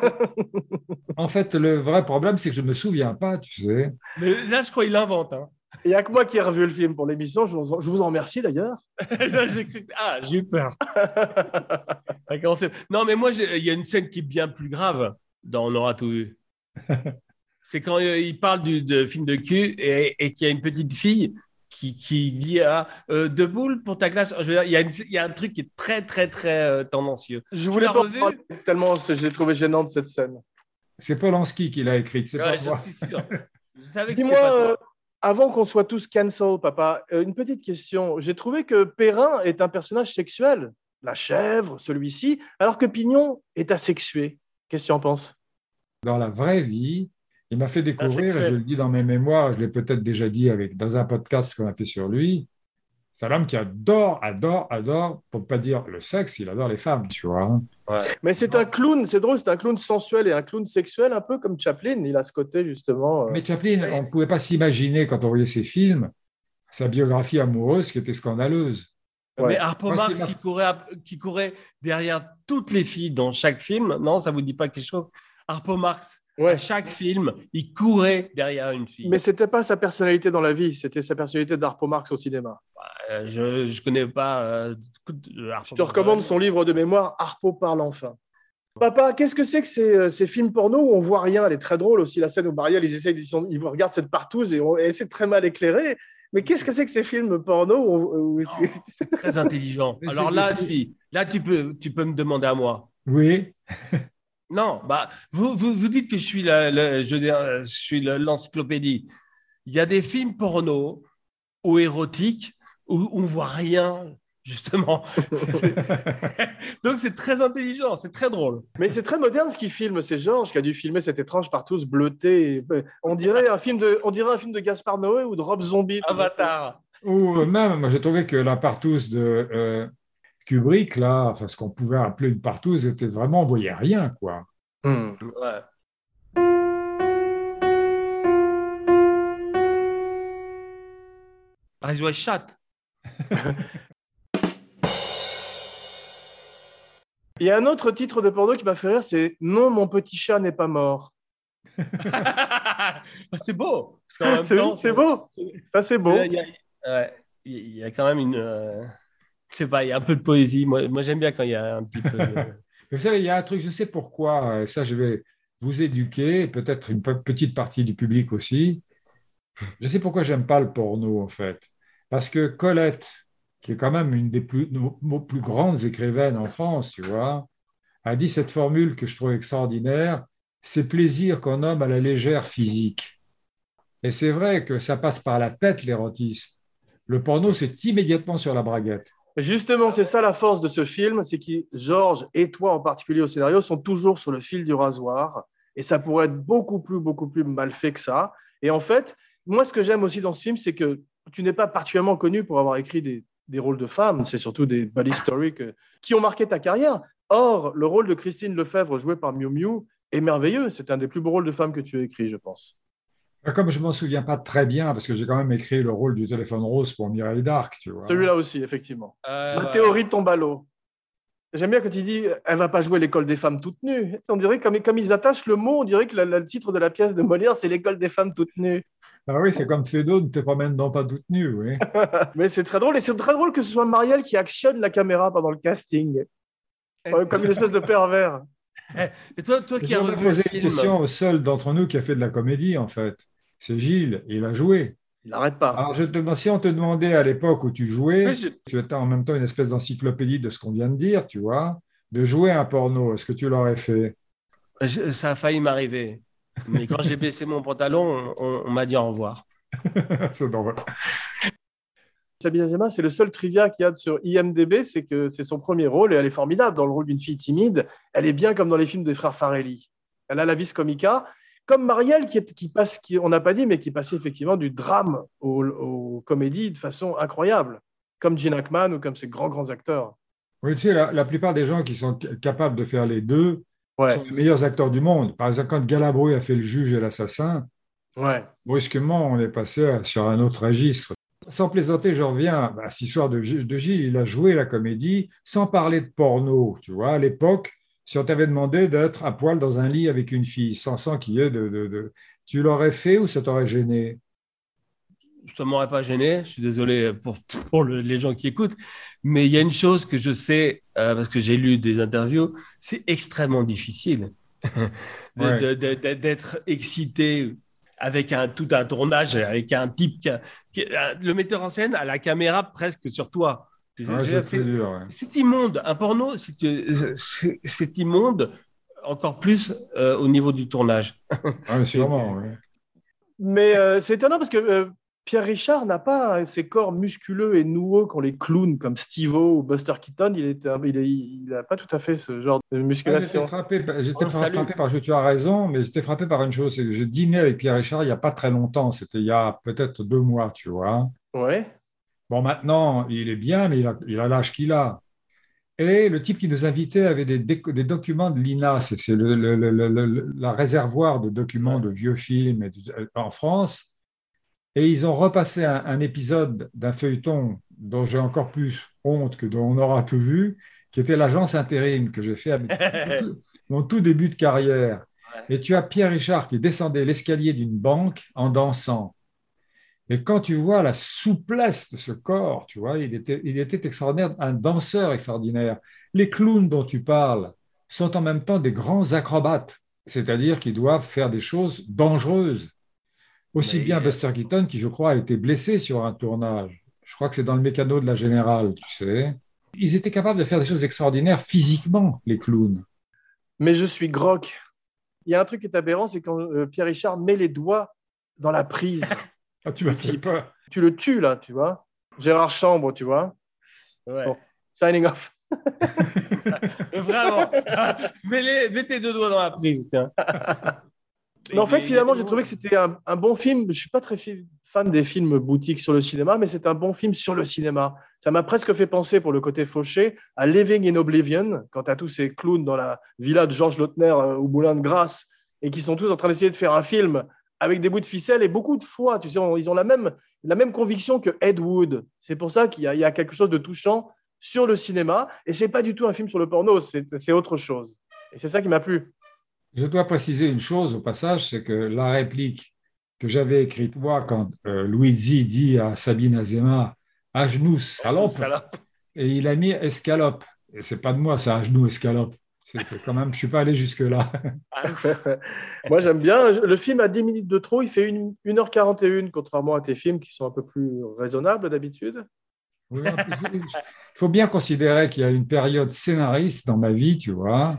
en fait, le vrai problème, c'est que je ne me souviens pas, tu sais. Mais là, je crois qu'il invente. hein. Il n'y a que moi qui ai revu le film pour l'émission. Je vous en, je vous en remercie d'ailleurs. Là, j'ai cru Ah, j'ai eu peur. Non, mais moi, il y a une scène qui est bien plus grave dans On aura tout vu. C'est quand euh, il parle du de film de cul et, et qu'il y a une petite fille qui, qui dit ah, euh, deux boules pour ta classe. Je veux dire, il, y a une- il y a un truc qui est très, très, très euh, tendancieux. Je voulais pas revu? parler tellement j'ai trouvé gênante cette scène. C'est Polanski qui l'a écrite, c'est Ouais, pas je moi. suis sûr. Je savais que Dis-moi, avant qu'on soit tous cancel, papa, euh, une petite question. J'ai trouvé que Perrin est un personnage sexuel, la chèvre, celui-ci, alors que Pignon est asexué. Qu'est-ce que tu en penses? Dans la vraie vie, il m'a fait découvrir, et je le dis dans mes mémoires, je l'ai peut-être déjà dit avec, dans un podcast qu'on a fait sur lui, c'est un homme qui adore, adore, adore, pour ne pas dire le sexe, il adore les femmes, tu vois. Mais c'est un clown, c'est drôle, c'est un clown sensuel et un clown sexuel, un peu comme Chaplin. Il a ce côté justement. euh, Mais Chaplin, on ne pouvait pas s'imaginer, quand on voyait ses films, sa biographie amoureuse qui était scandaleuse. Ouais. Mais Harpo Marx qui courait, qui courait derrière toutes les filles dans chaque film, non, ça vous dit pas quelque chose? Harpo Marx, Ouais. à chaque film, il courait derrière une fille. Mais c'était pas sa personnalité dans la vie, c'était sa personnalité d'Arpo Marx au cinéma. Euh, je je connais pas. euh, Harpo Je te Marx. recommande son livre de mémoire, Harpo parle enfin. Papa, qu'est-ce que c'est que ces, euh, ces films porno où on voit rien? Elle est très drôle aussi, la scène où Marielle, ils, essayent, ils, sont- ils regardent cette partouze et, on- et c'est très mal éclairé. Mais qu'est-ce que c'est que ces films porno où- où- Très intelligent. Alors là, si, là, tu peux, tu peux me demander à moi. Oui, Non, bah, vous, vous, vous dites que je suis la, la- je veux dire, euh, je suis le- l'encyclopédie. Il y a des films porno ou érotiques où on voit rien, justement. Donc c'est très intelligent, c'est très drôle. Mais c'est très moderne ce qu'il filme. C'est Georges qui a dû filmer cette étrange partouze euh, On dirait un film de, on dirait un film de Gaspard Noé ou de Rob Zombie. Avatar. Ou même, moi j'ai trouvé que la partouze de euh, Kubrick, là, enfin ce qu'on pouvait appeler une partouze, était vraiment, on voyait rien, quoi. Hmm. Ouais. Eyes Wide Shut. Il y a un autre titre de porno qui m'a fait rire, c'est Non, mon petit chat n'est pas mort. c'est beau. Parce qu'en même C'est temps, c'est beau. Ça, c'est beau. Il y, a, ouais, il y a quand même une. euh, sais pas, il y a un peu de poésie. Moi, j'aime bien quand il y a un petit peu. de- Vous savez, il y a un truc, je sais pourquoi, euh, ça je vais vous éduquer, peut-être une pe- petite partie du public aussi. Je sais pourquoi j'aime pas le porno, en fait. Parce que Colette, qui est quand même une des plus grandes écrivaines en France, tu vois, a dit cette formule que je trouve extraordinaire, c'est plaisir qu'on nomme à la légère physique. Et c'est vrai que ça passe par la tête, l'érotisme. Le porno, c'est immédiatement sur la braguette. Justement, c'est ça la force de ce film, c'est que Georges et toi en particulier au scénario sont toujours sur le fil du rasoir. Et ça pourrait être beaucoup plus, beaucoup plus mal fait que ça. Et en fait, moi, ce que j'aime aussi dans ce film, c'est que tu n'es pas particulièrement connu pour avoir écrit des, des rôles de femmes. C'est surtout des body stories que- qui ont marqué ta carrière. Or, le rôle de Christine Lefebvre, joué par Miu Miu, est merveilleux. C'est un des plus beaux rôles de femme que tu as écrit, je pense. Comme je m'en souviens pas très bien, parce que j'ai quand même écrit le rôle du téléphone rose pour Mireille d'Arc, tu vois. Celui-là aussi, effectivement. Euh, La théorie de ton ballot. J'aime bien quand il dit elle va pas jouer l'école des femmes toutes nues. On dirait comme, comme ils attachent le mot, on dirait que la- la- le titre de la pièce de Molière c'est l'école des femmes toutes nues. Ah oui, c'est comme Fédo, ne te promène donc pas toute nue, oui. Mais c'est très drôle et c'est très drôle que ce soit Marielle qui actionne la caméra pendant le casting, comme une espèce de pervers. Et toi, toi qui Je as revu le poser une question au seul d'entre nous qui a fait de la comédie, en fait. C'est Gilles, il a joué. Il n'arrête pas. Alors, je te demande, si on te demandait à l'époque où tu jouais, Oui, je- tu étais en même temps une espèce d'encyclopédie de ce qu'on vient de dire, tu vois, de jouer un porno, est-ce que tu l'aurais fait? Je- ça a failli m'arriver. Mais quand j'ai baissé mon pantalon, on, on m'a dit au revoir. C'est drôle. Sabine Azema, c'est le seul trivia qu'il y a sur IMDB, c'est que c'est son premier rôle et elle est formidable dans le rôle d'une fille timide. Elle est bien comme dans les films des frères Farelli. Elle a la vis comica, comme Marielle qui, est- qui passe, qui, on n'a pas dit, mais qui passait effectivement du drame au, au comédie de façon incroyable, comme Gene Hackman ou comme ces grands grands acteurs. Oui, tu sais, la, la plupart des gens qui sont capables de faire les deux Ouais, sont les meilleurs acteurs du monde. Par exemple, quand Galabru a fait le juge et l'assassin, ouais. brusquement, on est passé à- sur un autre registre. Sans plaisanter, je reviens à cette histoire de, Gilles- de Gilles. Il a joué la comédie sans parler de porno. Tu vois, à l'époque, si on t'avait demandé d'être à poil dans un lit avec une fille, sans, sans qu'il y ait de, de- de- Tu l'aurais fait ou ça t'aurait gêné? Ça ne m'aurait pas gêné, je suis désolé pour, pour le- les gens qui écoutent, mais il y a une chose que je sais, euh, parce que j'ai lu des interviews, c'est extrêmement difficile Ouais. d'être excité avec un, tout un tournage, avec un type, qui, qui- le metteur en scène a la caméra presque sur toi. Ouais, c'est- ouais. immonde. Un porno, c'est immonde, encore plus euh, au niveau du tournage. Ouais, sûrement, ouais. Mais euh, c'est étonnant parce que euh, Pierre Richard n'a pas ces corps musculeux et noueux qu'ont les clowns comme Steve-O ou Buster Keaton. Il n'a pas tout à fait ce genre de Ah, J'étais musculation. frappé, par- j'étais salue. frappé par, je- tu as raison, mais j'étais frappé par une chose, c'est que j'ai dîné avec Pierre Richard il n'y a pas très longtemps, c'était il y a peut-être deux mois, tu vois. Ouais. Bon, maintenant, il est bien, mais il a l'âge qu'il a. Et le type qui nous invitait avait des, documents de l'INA, c'est c'est le, le- le- le- le- la réservoir de documents de vieux films et de- en France. Et ils ont repassé un, un épisode d'un feuilleton dont j'ai encore plus honte que dont on aura tout vu, qui était l'agence intérim que j'ai fait à mon tout début de carrière. Et tu as Pierre Richard qui descendait l'escalier d'une banque en dansant. Et quand tu vois la souplesse de ce corps, tu vois, il était, il était extraordinaire, un danseur extraordinaire. Les clowns dont tu parles sont en même temps des grands acrobates, c'est-à-dire qu'ils doivent faire des choses dangereuses. Aussi Mais- bien Buster Keaton, qui je crois a été blessé sur un tournage. Je crois que c'est dans le mécano de la Générale, tu sais. Ils étaient capables de faire des choses extraordinaires physiquement, les clowns. Mais je suis groc. Il y a un truc qui est aberrant, c'est quand euh, Pierre Richard met les doigts dans la prise. Ah, tu m'as fait peur. tu le tues là, tu vois. Gérard Chambre, tu vois. Ouais. Bon. Signing off. Vraiment. mets, les- mets tes deux doigts dans la prise, tiens. Mais en fait, finalement, j'ai trouvé que c'était un, bon film. Je ne suis pas très fan des films boutiques sur le cinéma, mais c'est un bon film sur le cinéma. Ça m'a presque fait penser, pour le côté fauché, à Living in Oblivion, quand as tous ces clowns dans la villa de Georges Lautner euh, au Moulin de Grasse, et qui sont tous en train d'essayer de faire un film avec des bouts de ficelle. Et beaucoup de fois, tu sais, ils ont la même, la même conviction que Ed Wood. C'est pour ça qu'il y, y a quelque chose de touchant sur le cinéma. Et c'est pas du tout un film sur le porno, c'est autre chose. Et c'est ça qui m'a plu. Je dois préciser une chose au passage, c'est que la réplique que j'avais écrite moi quand euh, Luigi dit à Sabine Azema à genoux salope, Salope. et il a mis escalope. Et c'est pas de moi, ça, à genoux escalope. C'est que quand même, je suis pas allé jusque là. Moi, j'aime bien. Le film a 10 minutes de trop. Il fait une- 1h41, contrairement à tes films qui sont un peu plus raisonnables d'habitude. Oui, Il faut bien considérer qu'il y a une période scénariste dans ma vie, tu vois,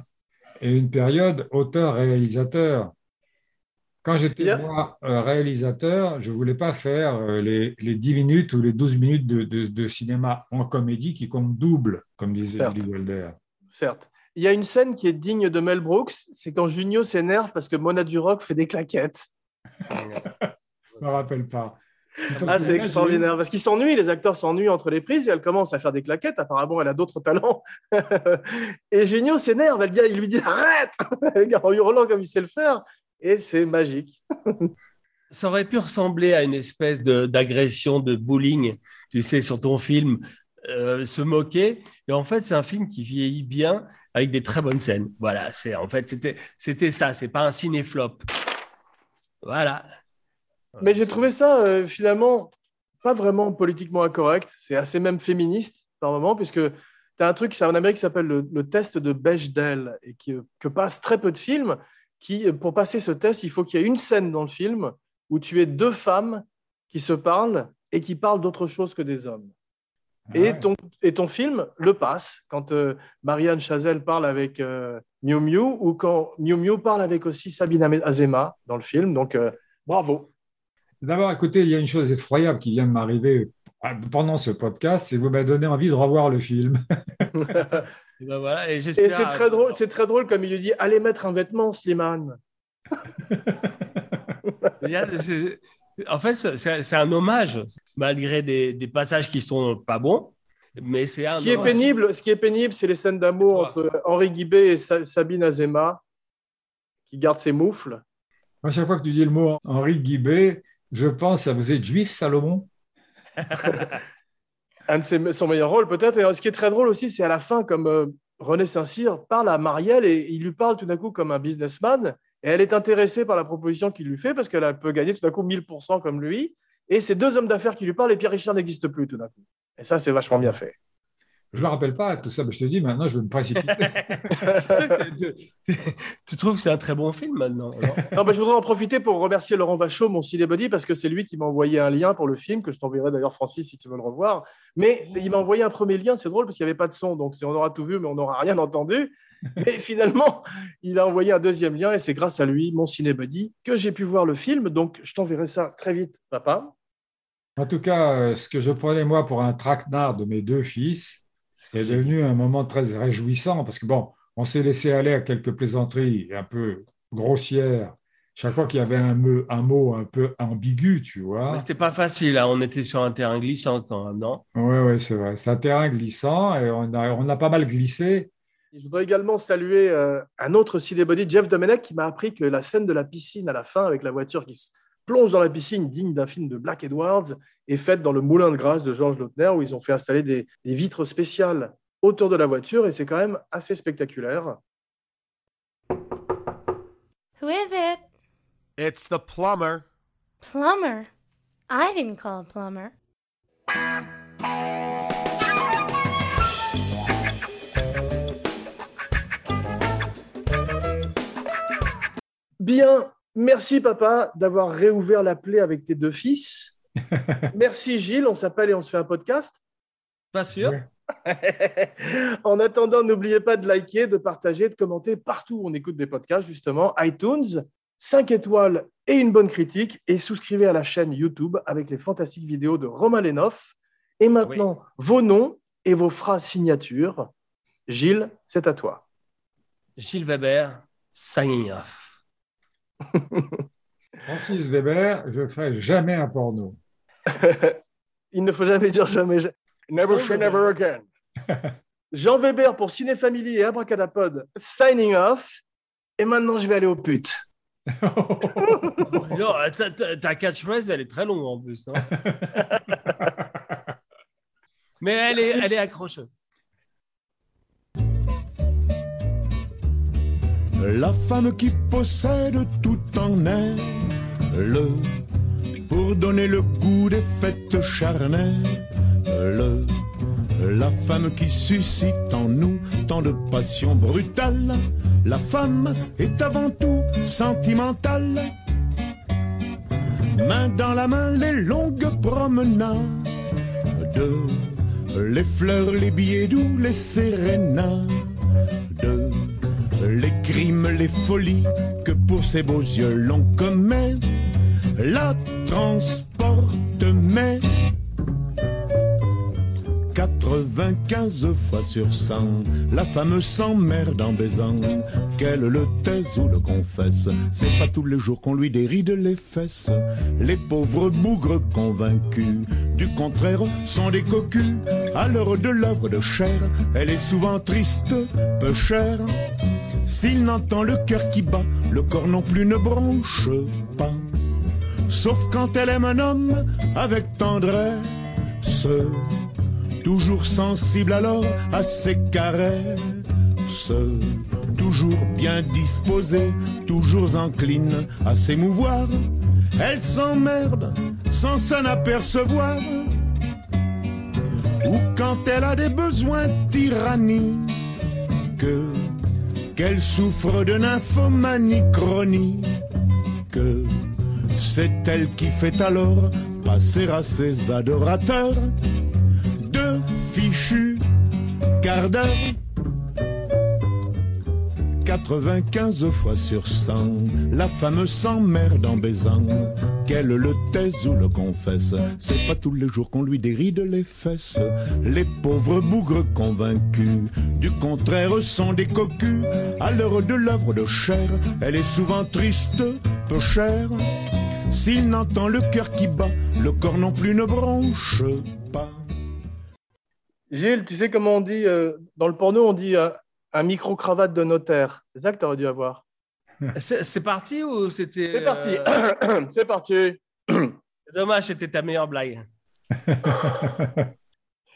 et une période auteur-réalisateur. Quand j'étais moi euh, réalisateur, je voulais pas faire euh, les, les 10 minutes ou les 12 minutes de, de- de cinéma en comédie qui comptent double, comme disait Certes. Billy Wilder. Certes. Il y a une scène qui est digne de Mel Brooks. C'est quand Junio s'énerve parce que Mona Duroc fait des claquettes. Je me rappelle pas. Ah, souviens, c'est extraordinaire. Parce qu'ils s'ennuient, les acteurs s'ennuient entre les prises et elle commence à faire des claquettes. Apparemment, elle a d'autres talents. et Junio s'énerve. Elle Il lui dit Arrête En hurlant comme il sait le faire. Et c'est magique. Ça aurait pu ressembler à une espèce de- d'agression, de, bullying, tu sais, sur ton film, euh, se moquer. Et en fait, c'est un film qui vieillit bien avec des très bonnes scènes. Voilà, c'est en fait, c'était c'était ça. C'est pas un cinéflop. Voilà. Mais j'ai trouvé ça euh, finalement pas vraiment politiquement incorrect. C'est assez même féministe par moment, puisque tu as un truc, en Amérique qui s'appelle le, le test de Bechdel et qui, que passent très peu de films. Qui, pour passer ce test, il faut qu'il y ait une scène dans le film où tu aies deux femmes qui se parlent et qui parlent d'autre chose que des hommes. Ah Et ton, et ton film le passe quand euh, Marianne Chazelle parle avec euh, Miu Miu ou quand Miu Miu parle avec aussi Sabine Azema dans le film. Donc, euh, bravo. D'abord, écoutez, il y a une chose effroyable qui vient de m'arriver pendant ce podcast, c'est que vous m'avez donné envie de revoir le film. Et ben voilà. Et, c'est très drôle, c'est très drôle comme il lui dit allez mettre un vêtement, Slimane. En fait, c'est un hommage, malgré des, des passages qui sont pas bons. Mais c'est un Ce qui est pénible, ce qui est pénible, c'est les scènes d'amour entre Henri Guibé et Sa- Sabine Azema, qui garde ses moufles. À chaque fois que tu dis le mot Henri Guibé, je pense à vous êtes juif, Salomon Un de ses- son meilleur rôle peut-être. Et ce qui est très drôle aussi, c'est à la fin, comme euh, René Saint-Cyr parle à Marielle et il lui parle tout d'un coup comme un businessman. Et elle est intéressée par la proposition qu'il lui fait parce qu'elle peut gagner tout d'un coup 1000% comme lui. Et ces deux hommes d'affaires qui lui parlent et Pierre Richard n'existe plus tout d'un coup. Et ça, c'est vachement bien fait. Je ne me rappelle pas tout ça, mais je te dis, maintenant, je vais me précipiter. Tu- tu- trouves que c'est un très bon film maintenant alors? Non, mais je voudrais en profiter pour remercier Laurent Vachaud, mon cinébody, parce que c'est lui qui m'a envoyé un lien pour le film, que je t'enverrai d'ailleurs, Francis, si tu veux le revoir. Mais il m'a envoyé un premier lien, c'est drôle, parce qu'il n'y avait pas de son, donc on aura tout vu, mais on n'aura rien entendu. Mais finalement, il a envoyé un deuxième lien, et c'est grâce à lui, mon cinébody, que j'ai pu voir le film. Donc, je t'enverrai ça très vite, papa. En tout cas, euh, ce que je prenais moi pour un traquenard de mes deux fils est devenu un moment très réjouissant parce que, bon, on s'est laissé aller à quelques plaisanteries un peu grossières. Chaque fois qu'il y avait un mot, un mot un peu ambigu, tu vois. C'était pas facile, hein. on était sur un terrain glissant quand même, non? Oui, oui, c'est vrai. C'est un terrain glissant et on a, on a pas mal glissé. Je voudrais également saluer euh, un autre cinébody, Jeff Domenech, qui m'a appris que la scène de la piscine à la fin, avec la voiture qui se plonge dans la piscine, digne d'un film de Black Edwards, est faite dans le moulin de grâce de Georges Lautner, où ils ont fait installer des, des vitres spéciales autour de la voiture, et c'est quand même assez spectaculaire. Who is it? It's the plumber. Plumber? I didn't call a plumber. Bien, merci papa d'avoir réouvert la plaie avec tes deux fils. merci Gilles, on s'appelle et on se fait un podcast. Pas sûr Ouais. en attendant, n'oubliez pas de liker, de partager, de commenter partout où on écoute des podcasts, justement, iTunes, 5 étoiles et une bonne critique, et souscrivez à la chaîne YouTube avec les fantastiques vidéos de Romain Lenoff. Et maintenant, vos noms et vos phrases signatures. Gilles, c'est à toi. Gilles Weber, signing off. Francis Weber, je ne ferai jamais un porno. Il ne faut jamais dire jamais. ja- Never say never again. Jean Weber pour Ciné Family et Abracadapod, signing off. Et maintenant, je vais aller aux putes. Non, ta, ta- ta catchphrase, elle est très longue en plus. non Mais elle est, elle est accrocheuse. La femme qui possède tout en elle, pour donner le goût des fêtes charnelles, la femme qui suscite en nous tant de passion brutale, la femme est avant tout sentimentale. Main dans la main, les longues promenades, les fleurs, les billets doux, les sérénades les crimes, les folies que pour ces beaux yeux l'on commet, la transporte, mais 95 fois sur 100, la femme s'emmerde en baisant, qu'elle le taise ou le confesse. C'est pas tous les jours qu'on lui déride les fesses. Les pauvres bougres convaincus, du contraire, sont des cocus. À l'heure de l'œuvre de chair, elle est souvent triste, peu chère. S'il n'entend le cœur qui bat, le corps non plus ne bronche pas. Sauf quand elle aime un homme avec tendresse, toujours sensible alors à ses caresses, toujours bien disposée, toujours incline à s'émouvoir. Elle s'emmerde sans s'en apercevoir. Ou quand elle a des besoins tyranniques, qu'elle souffre de nymphomanie chronique. C'est elle qui fait alors passer à ses adorateurs de fichus quart d'heure. 95 fois sur 100, la femme s'emmerde en baisant, qu'elle le taise ou le confesse. C'est pas tous les jours qu'on lui déride les fesses. Les pauvres bougres convaincus, du contraire, sont des cocus. À l'heure de l'œuvre de chair, elle est souvent triste, peu chère. S'il n'entend le cœur qui bat, le corps non plus ne bronche pas. Gilles, tu sais comment on dit euh, dans le porno, on dit euh, un micro-cravate de notaire. C'est ça que tu aurais dû avoir. C'est parti ou c'était. C'est parti. Euh, c'est parti. Dommage, c'était ta meilleure blague.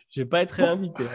Je vais pas être réinvité.